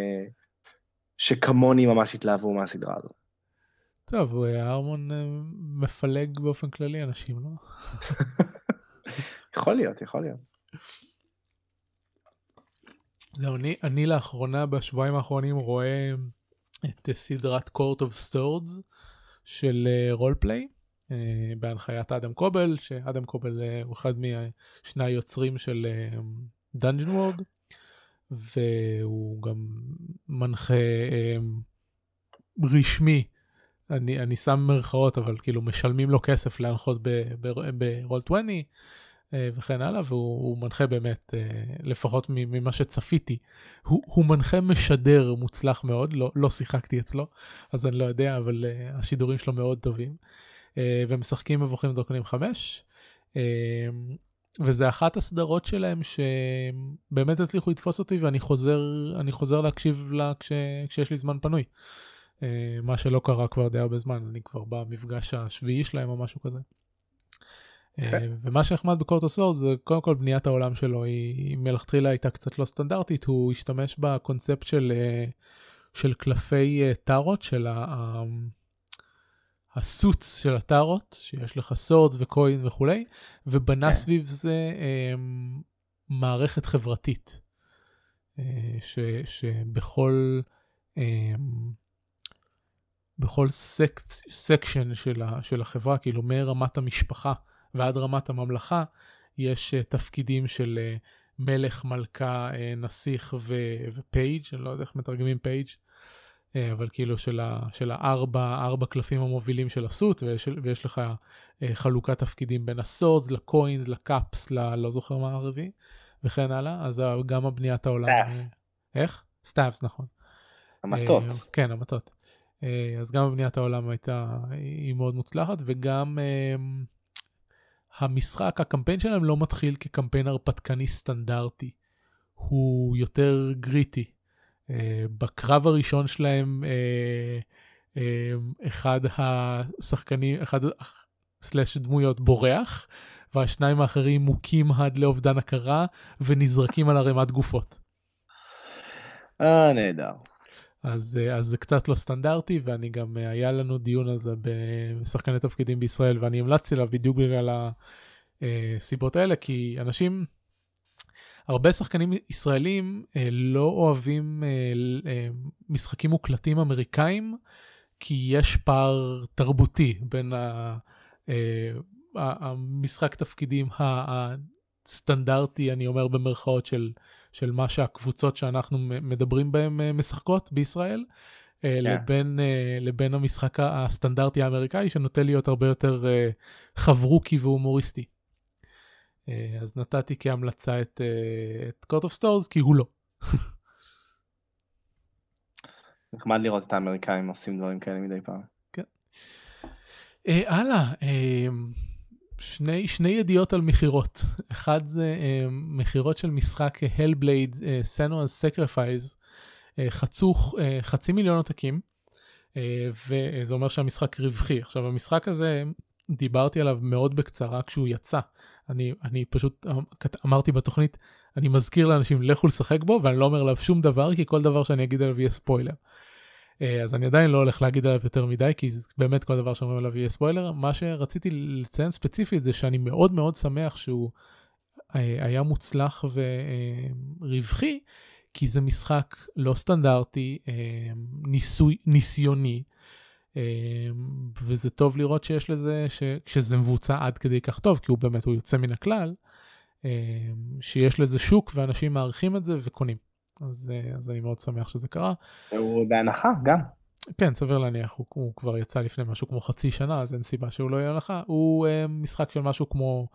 שכמוני ממש התלהבו מהסדרה הזאת. טוב, ארמון אה, מפלג באופן כללי אנשים, לא? יכול להיות, יכול להיות. זהו, אני, אני לאחרונה, בשבועיים האחרונים, רואה את סדרת Court of Swords של רולפליי. Uh, אה, בהנחיית אדם קובל, שאדם קובל אה, הוא אחד משני היוצרים של אה, וורד, והוא גם מנחה רשמי, אני, אני שם מרכאות, אבל כאילו משלמים לו כסף להנחות ברול 20. וכן הלאה, והוא מנחה באמת, לפחות ממה שצפיתי, הוא, הוא מנחה משדר מוצלח מאוד, לא, לא שיחקתי אצלו, אז אני לא יודע, אבל השידורים שלו מאוד טובים. אה, ומשחקים מבוכים דרקונים 5. אה, וזה אחת הסדרות שלהם שבאמת הצליחו לתפוס אותי ואני חוזר, חוזר להקשיב לה כש, כשיש לי זמן פנוי. אה, מה שלא קרה כבר די הרבה זמן, אני כבר במפגש השביעי שלהם או משהו כזה. Okay. אה, ומה שנחמד בקורט הסורד זה קודם כל בניית העולם שלו היא מלכתחילה הייתה קצת לא סטנדרטית הוא השתמש בקונספט של אה, של קלפי טארות של ה-suits של הטארות שיש לך swords ו-coin וכולי ובנה. כן. סביב זה מערכת חברתית ש, שבכל בכל sec, section של, ה, של החברה, כאילו מרמת המשפחה ועד רמת הממלכה, יש uh, תפקידים של uh, מלך, מלכה, uh, נסיך ו- ו page, אני לא יודע איך מתרגמים page, uh, אבל כאילו של, ה, של הארבע, ארבע קלפים המובילים של ה suit, ויש, ויש לך uh, חלוקת תפקידים בין ה swords, ל coins, ל cups, ללא זוכר מה הרביעי, וכן הלאה, אז גם הבניית העולם. staffs. איך? staffs, נכון. המטות. Uh, כן, המטות. אה, אז גם בניית העולם הייתה, היא מאוד מוצלחת, וגם uh, המשחק, הקמפיין שלהם לא מתחיל כקמפיין הרפתקני סטנדרטי, הוא יותר גריטי. Uh, בקרב הראשון שלהם, אחד השחקנים, אחד סלאש דמויות בורח, והשניים האחרים מוכים עד לאובדן הכרה ונזרקים על ערימת גופות. אה, נהדר. אז, אה, אז זה קצת לא סטנדרטי, ואני גם, אה, היה לנו דיון על זה בשחקני תפקידים בישראל, ואני המלצתי לה בדיוק בגלל הסיבות האלה, כי אנשים, הרבה שחקנים ישראלים אה, לא אוהבים משחקים מוקלטים אמריקאים, כי יש פער תרבותי בין ה... המשחק תפקידים הסטנדרטי, אני אומר במרכאות של של מה שהקבוצות שאנחנו מדברים בהן אה, משחקות בישראל, yeah. אה, כן. לבין, אה, לבין המשחק הסטנדרטי האמריקאי שנוטה להיות הרבה יותר חברוקי והומוריסטי. אז נתתי כהמלצה את, את Court of Stores כי הוא לא. נחמד לראות את האמריקאים עושים דברים כאלה מדי פעם. כן. הלאה. שני, שני ידיעות על מכירות. אחד זה uh, מכירות של משחק Hellblade, uh, Senua's Sacrifice, uh, חצו uh, חצי מיליון עותקים, uh, וזה אומר שהמשחק רווחי. עכשיו המשחק הזה, דיברתי עליו מאוד בקצרה כשהוא יצא. אני, אני פשוט אמרתי בתוכנית, אני מזכיר לאנשים לכו לשחק בו, ואני לא אומר עליו שום דבר, כי כל דבר שאני אגיד עליו יהיה ספוילר. אה, אז אני עדיין לא הולך להגיד עליו יותר מדי, כי באמת כל דבר שאומרים עליו יהיה ספוילר. מה שרציתי לציין ספציפית זה שאני מאוד מאוד שמח שהוא אה, היה מוצלח ורווחי, כי זה משחק לא סטנדרטי, אה, ניסוי, ניסיוני. וזה טוב לראות שיש לזה, ש, כשזה מבוצע עד כדי כך טוב, כי הוא באמת, הוא יוצא מן הכלל, שיש לזה שוק ואנשים מעריכים את זה וקונים. אז, אה, אז אני מאוד שמח שזה קרה. הוא בהנחה גם. כן, סביר להניח, הוא, הוא כבר יצא לפני משהו כמו חצי שנה, אז אין סיבה שהוא לא יהיה הנחה. הוא uh, משחק של משהו כמו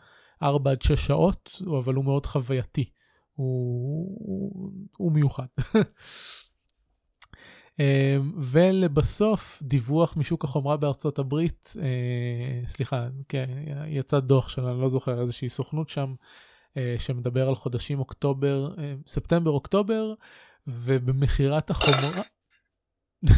4 עד 6 שעות, אבל הוא מאוד חווייתי. הוא, הוא, הוא מיוחד. uh, ולבסוף, דיווח משוק החומרה בארצות הברית, סליחה, כן, יצא דוח של, אני לא זוכר, איזושהי סוכנות שם, אה, שמדבר על חודשים אוקטובר, אה, ספטמבר אוקטובר, ובמכירת החומרה,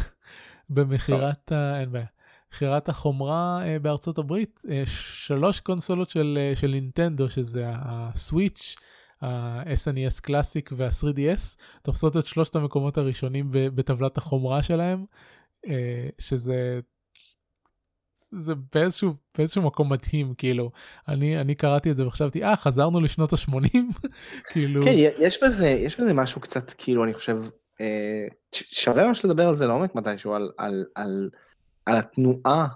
במכירת, ה... אין בעיה, מכירת החומרה אה, בארצות הברית, שלוש קונסולות של, של נינטנדו, שזה הסוויץ', ה-SNES קלאסיק וה-3DS, תופסות את שלושת המקומות הראשונים בטבלת החומרה שלהם, שזה זה באיזשהו, באיזשהו מקום מדהים, כאילו, אני, אני קראתי את זה וחשבתי, אה, חזרנו לשנות ה-80, כאילו... כן, יש בזה, יש בזה משהו קצת, כאילו, אני חושב, אה, שווה ממש לדבר על זה לעומק מתישהו, על, על, על, על התנועה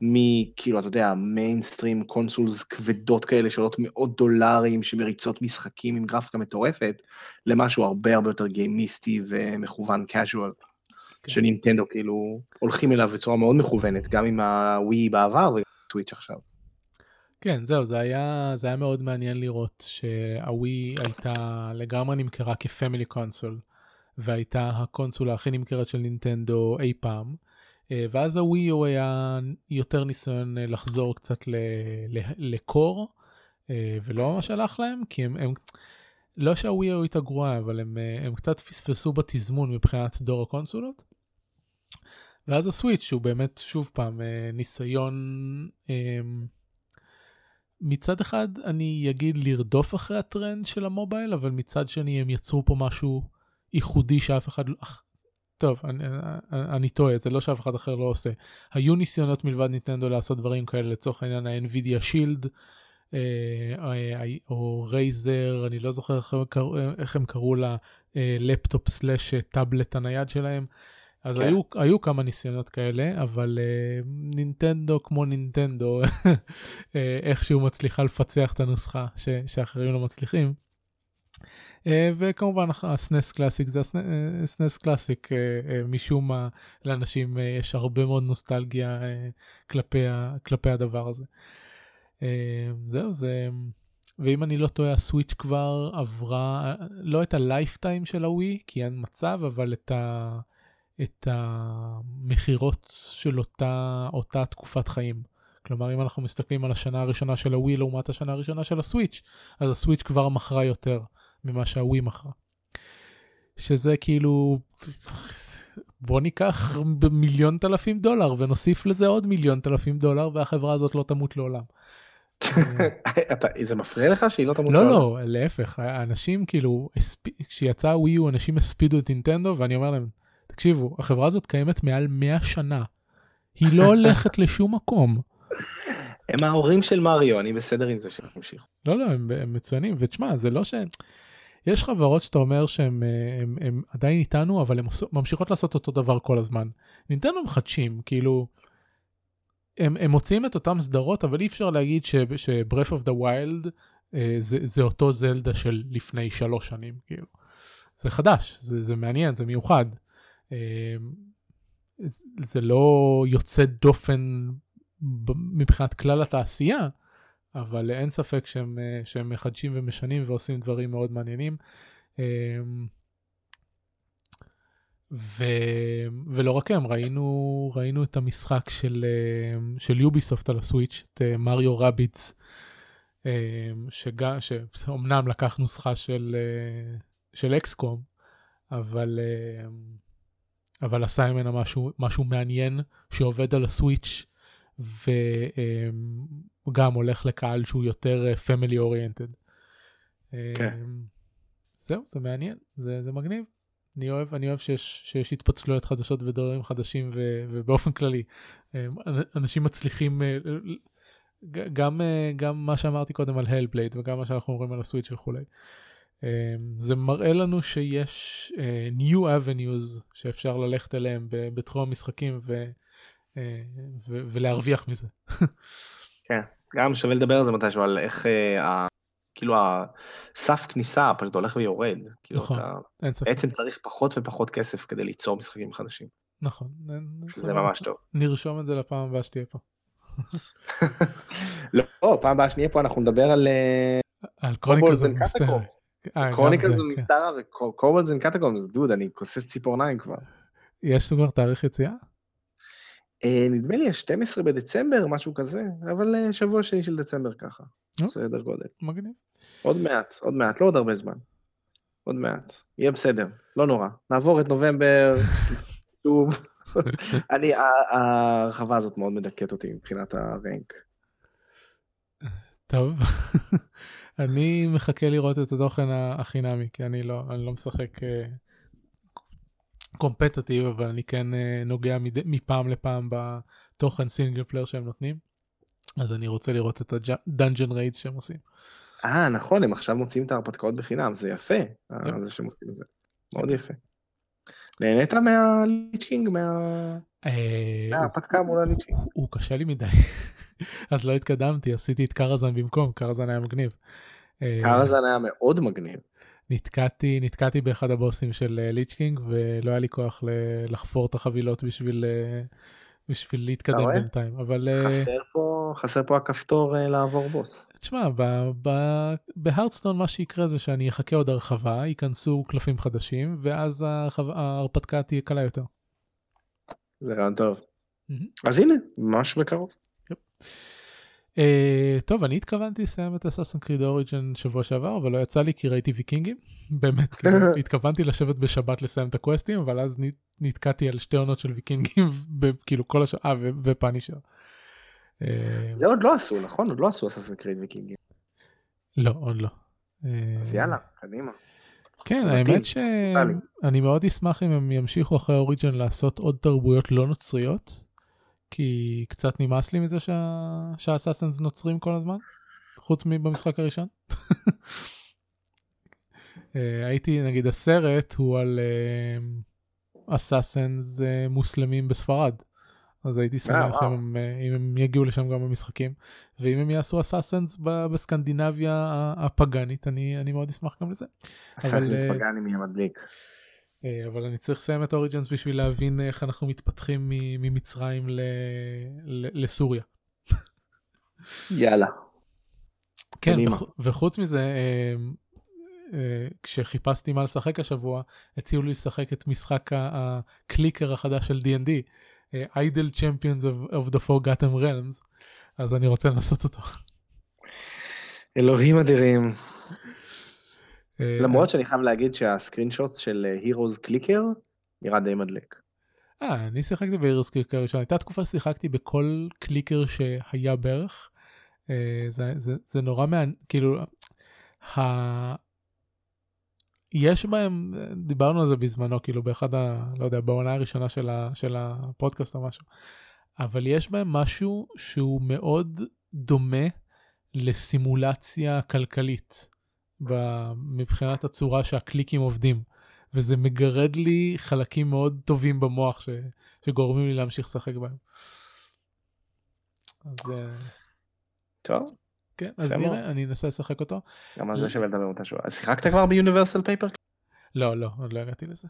מכאילו, אתה יודע, mainstream consoles כבדות כאלה שעולות מאות דולרים, שמריצות משחקים עם גרפיקה מטורפת, למשהו הרבה הרבה יותר גיימיסטי ומכוון casual. כן. שנינטנדו כאילו הולכים אליו בצורה מאוד מכוונת, גם עם הווי בעבר וגם Switch עכשיו. כן, זהו, זה היה, זה היה מאוד מעניין לראות שהווי הייתה לגמרי נמכרה כ family console, והייתה הקונסולה הכי נמכרת של נינטנדו אי פעם, אה, ואז הווי הוא היה יותר ניסיון אה, לחזור קצת לקור, אה, ולא ממש הלך להם, כי הם, הם לא שהווי היו איתה גרועה, אבל הם, הם קצת פספסו בתזמון מבחינת דור הקונסולות. ואז הסוויץ' שהוא באמת שוב פעם אה, ניסיון מצד אחד אני אגיד לרדוף אחרי הטרנד של המובייל אבל מצד שני הם יצרו פה משהו ייחודי שאף אחד לא... טוב אני, אני טועה זה לא שאף אחד אחר לא עושה. היו ניסיונות מלבד ניטנדו לעשות דברים כאלה לצורך העניין ה-NVIDIA Shield אה, אה, או Razer אני לא זוכר איך הם קראו ללפטופ slash טאבלט הנייד שלהם. אז כן. היו, היו כמה ניסיונות כאלה, אבל uh, נינטנדו כמו נינטנדו, אה, איכשהו מצליחה לפצח את הנוסחה ש, שאחרים לא מצליחים. Uh, וכמובן ה SNES Classic זה ה SNES Classic, uh, uh, משום מה לאנשים uh, יש הרבה מאוד נוסטלגיה uh, כלפי, ה, כלפי הדבר הזה. Uh, זהו, זה... ואם אני לא טועה ה Switch כבר עברה, לא את ה lifetime של ה Wii, כי אין מצב, אבל את ה... את המכירות של אותה, אותה תקופת חיים. כלומר אם אנחנו מסתכלים על השנה הראשונה של הווי לעומת השנה הראשונה של ה Switch, אז הסוויץ' כבר מכרה יותר ממה שהווי מכרה. שזה כאילו, בוא ניקח מיליון תלפים דולר ונוסיף לזה עוד מיליון תלפים דולר והחברה הזאת לא תמות לעולם. זה מפריע לך שהיא לא תמות לא לא להפך אנשים כאילו כשיצא ווי יו אנשים הספידו את נינטנדו ואני אומר להם תקשיבו, החברה הזאת קיימת מעל 100 שנה. היא לא הולכת לשום מקום. הם ההורים של מריו, אני בסדר עם זה שהם המשיכו. לא, לא, הם, הם מצוינים, ותשמע, זה לא ש... יש חברות שאתה אומר שהן הם עדיין איתנו, אבל הן ממשיכות לעשות אותו דבר כל הזמן. נינטנדו מחדשים, כאילו, הם, הם מוציאים את אותם סדרות, אבל אי אפשר להגיד ש-Breath of the Wild אה, זה, זה אותו זלדה של לפני שלוש שנים, כאילו. זה חדש, זה, זה מעניין, זה מיוחד. אמ, זה לא יוצא דופן מבחינת כלל התעשייה, אבל אין ספק שהם, אה, שהם מחדשים ומשנים ועושים דברים מאוד מעניינים. אמ, ו... ולא רק הם, ראינו, ראינו את המשחק של, אה, של יוביסופט על הסוויץ', את אה, מריו רביץ, שאומנם לקח נוסחה של, של אקסקום, אבל אבל עשה ממנה משהו, משהו מעניין שעובד על הסוויץ' וגם הולך לקהל שהוא יותר פמילי אה, אוריינטד. כן. זהו, זה מעניין, זה, זה מגניב. אני אוהב, אני אוהב שיש, שיש התפצלויות חדשות ודברים חדשים ו, ובאופן כללי אנשים מצליחים אה, גם, אה, גם מה שאמרתי קודם על הלבלייד וגם מה שאנחנו אומרים על הסוויץ' וכולי. אמ, זה מראה לנו שיש uh, new avenues שאפשר ללכת אליהם בתחום המשחקים ו, uh, ו, ולהרוויח מזה. כן, גם שווה לדבר על זה מתישהו, על איך uh, ה, כאילו הסף כניסה פשוט הולך ויורד. כאילו נכון, אתה אין ספק. בעצם צריך פחות ופחות כסף כדי ליצור משחקים חדשים. נכון. זה ממש טוב. נרשום את זה לפעם הבאה שתהיה פה. לא, פעם הבאה שנהיה פה אנחנו נדבר על... על Chronicles of Mystara. Chronicles of Mystara ו Kobolds and Catacombs, דוד, אני כוסס ציפורניים כבר. יש כבר תאריך יציאה? אה, נדמה לי ה-12 בדצמבר, משהו כזה, אבל אה, שבוע שני של דצמבר ככה, סדר גודל. מגניב. עוד מעט, עוד מעט, לא עוד הרבה זמן. עוד מעט, יהיה בסדר, לא נורא. נעבור את נובמבר, שוב. אני, ההרחבה הזאת מאוד מדכאת אותי מבחינת ה rank. טוב. אני מחכה לראות את התוכן החינמי, כי אני לא, אני לא משחק competitive, uh, אבל אני כן uh, נוגע מד... מפעם לפעם בתוכן single player שהם נותנים. אז אני רוצה לראות את ה dungeon raids שהם עושים. אה, נכון, הם עכשיו מוציאים את ההרפתקאות בחינם, זה יפה, yep. זה שהם עושים את זה. מאוד יפה. נהנית מה Lich King, מה... אה, מההרפתקה מול ה Lich King? הוא קשה לי מדי. אז לא התקדמתי, עשיתי את Karazhan במקום, Karazhan היה מגניב. אה, Karazhan היה מאוד מגניב. נתקעתי, נתקעתי באחד הבוסים של אה, King ולא היה לי כוח לחפור את החבילות בשביל, אה, בשביל להתקדם בינתיים, אבל... חסר פה, חסר פה הכפתור לעבור בוס. תשמע, בהרדסטון מה שיקרה זה שאני אחכה עוד הרחבה, ייכנסו קלפים חדשים, ואז ההרפתקה תהיה קלה יותר. זה רעיון טוב. אז הנה, ממש בקרוב. Uh, טוב, אני התכוונתי לסיים את אסאסן קריד אוריג'ן שבוע שעבר, אבל לא יצא לי כי ראיתי ויקינגים. באמת, כאילו, התכוונתי לשבת בשבת לסיים את הקווסטים, אבל אז נתקעתי על שתי עונות של ויקינגים, כאילו כל השעה, ופאנישר. אה, זה עוד לא עשו, נכון? עוד לא עשו אסאסן קריד ויקינגים. לא, עוד לא. אז יאללה, קדימה. כן, האמת שאני מאוד אשמח אם הם ימשיכו אחרי אוריג'ן לעשות עוד תרבויות לא נוצריות, כי קצת נמאס לי מזה שהאסאסנס נוצרים כל הזמן, חוץ מבמשחק הראשון. אה, הייתי, נגיד, הסרט הוא על אסאסנס אה, מוסלמים בספרד. אז הייתי שמח אם הם, אה, אם הם יגיעו לשם גם במשחקים ואם הם יעשו אסאסנס בסקנדינביה הפגאנית אני אני מאוד אשמח גם לזה. אסאסנס אה, פגאני מי מדליק. אה, אבל אני צריך לסיים את אוריג'נס בשביל להבין איך אנחנו מתפתחים ממצרים ל, ל, לסוריה. יאללה. כן וח, וחוץ מזה כשחיפשתי מה לשחק השבוע הציעו לי לשחק את משחק ה clicker החדש של D&D. Idle Champions of the Forgotten Realms אז אני רוצה לנסות אותו. אלוהים אדירים. אה, למרות שאני חייב להגיד שה screenshot של Heroes Clicker נראה די מדליק. אה, אני שיחקתי ב Heroes Clicker ראשון, הייתה תקופה ששיחקתי בכל clicker שהיה בערך. אה, זה, זה, זה נורא מעניין, כאילו, יש בהם, דיברנו על זה בזמנו, כאילו באחד ה... לא יודע, בעונה הראשונה של, ה, של הפודקאסט או משהו, אבל יש בהם משהו שהוא מאוד דומה לסימולציה כלכלית, מבחינת הצורה שהקליקים עובדים, וזה מגרד לי חלקים מאוד טובים במוח ש, שגורמים לי להמשיך לשחק בהם. אז... אה, טוב. כן, אז נראה, אני אנסה לשחק אותו. גם על זה שווה לדבר מתישהו. אז שיחקת כבר ב Universal Paperclips? לא, לא, עוד לא הגעתי לזה.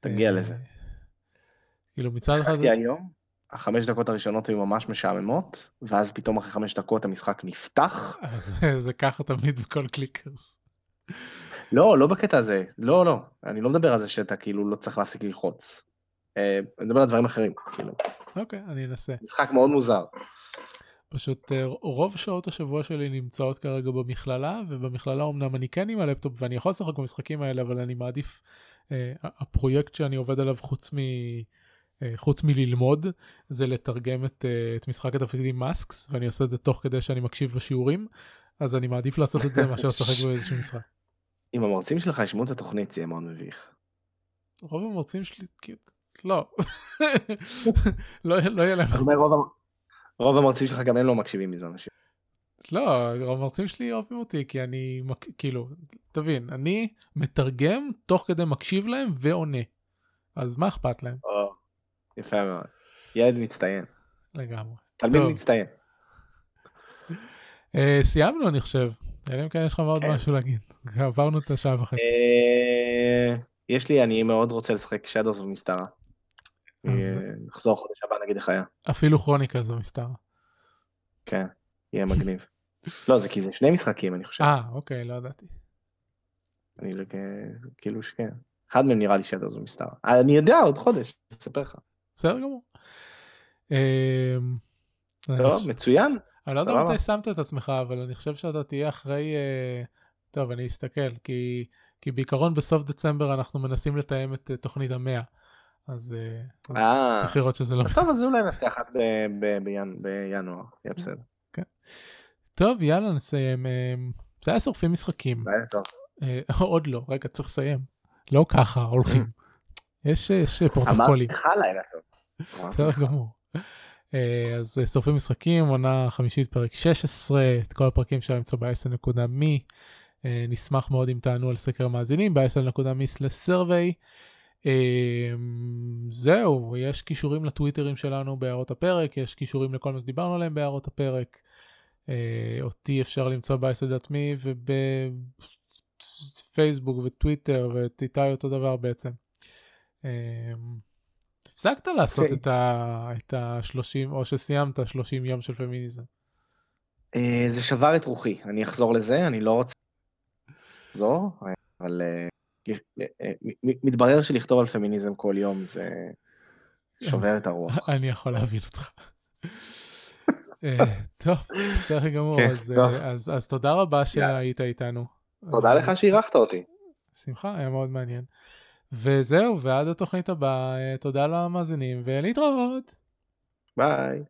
תגיע אה, לזה. כאילו מצד אחד... שיחקתי היום, החמש דקות הראשונות היו ממש משעממות, ואז פתאום אחרי חמש דקות המשחק נפתח. זה ככה תמיד בכל clickers. לא, לא בקטע הזה, לא, לא, אני לא מדבר על זה שאתה כאילו לא צריך להפסיק ללחוץ. אה, אני מדבר על דברים אחרים, כאילו. אוקיי, אני אנסה. משחק מאוד מוזר. פשוט אה, רוב שעות השבוע שלי נמצאות כרגע במכללה ובמכללה אמנם אני כן עם הלפטופ ואני יכול לשחק במשחקים האלה אבל אני מעדיף אה, הפרויקט שאני עובד עליו חוץ מ... אה, חוץ מללמוד זה לתרגם את, את משחק התפקידים מאסקס ואני עושה את זה תוך כדי שאני מקשיב בשיעורים אז אני מעדיף לעשות את זה מאשר לשחק באיזשהו משחק. אם המרצים שלך ישמעו את התוכנית זה יהיה מאוד מביך. רוב המרצים שלי לא לא, לא יהיה להם. רוב המרצים שלך גם הם לא מקשיבים מזמן השיעור. לא, המרצים שלי אוהבים אותי כי אני, כאילו, תבין, אני מתרגם תוך כדי מקשיב להם ועונה. אז מה אכפת להם? יפה מאוד. ילד מצטיין. לגמרי. תלמיד טוב. מצטיין. Uh, סיימנו אני חושב. אלא אם כן יש לך עוד כן. משהו להגיד. עברנו את השעה וחצי. Uh, יש לי, אני מאוד רוצה לשחק Shadows of Mistara. נחזור חודש הבא נגיד איך היה. אפילו כרוניקה זו מסתר. כן, יהיה מגניב. לא זה כי זה שני משחקים אני חושב. אה אוקיי לא ידעתי. אני לא כאילו שכן. אחד מהם נראה לי שדר זו מסתר. אני יודע עוד חודש, אספר לך. בסדר גמור. אמ, טוב מצוין. אני לא יודע מתי שמת את עצמך אבל אני חושב שאתה תהיה אחרי אה, טוב אני אסתכל כי כי בעיקרון בסוף דצמבר אנחנו מנסים לתאם את אה, תוכנית המאה. אז אה, צריך לראות שזה לא... טוב אז אולי נעשה אחת בינואר, יהיה בסדר. כן. טוב יאללה נסיים. אה, זה היה שורפים משחקים. עוד לא, רגע צריך לסיים. לא ככה הולכים. יש פרוטוקולים. אמרתי לך לילה טוב. בסדר גמור. אז שורפים משחקים, עונה חמישית פרק 16, את כל הפרקים אפשר למצוא ב-10.me. נשמח מאוד אם תענו על סקר המאזינים ב-10.me/survey. אמ, זהו, יש קישורים לטוויטרים שלנו בהערות הפרק, יש קישורים לכל מה שדיברנו עליהם בהערות הפרק. אה, אותי אפשר למצוא ב-ISD.me ובפייסבוק וטוויטר איתי אותו דבר בעצם. אמ, הפסקת לעשות okay. אוקיי. את ה-30 או שסיימת 30 יום של פמיניזם. אה, זה שבר את רוחי, אני אחזור לזה, אני לא רוצה לחזור, אבל אה, אה, מתברר שלכתוב על פמיניזם כל יום זה שובר את הרוח. אני יכול להבין אותך. טוב, בסדר גמור, כן, אז, תודה רבה שהיית איתנו. תודה לך שאירחת אותי. שמחה, היה מאוד מעניין. וזהו, ועד התוכנית הבאה, אה, תודה למאזינים, ולהתראות. ביי.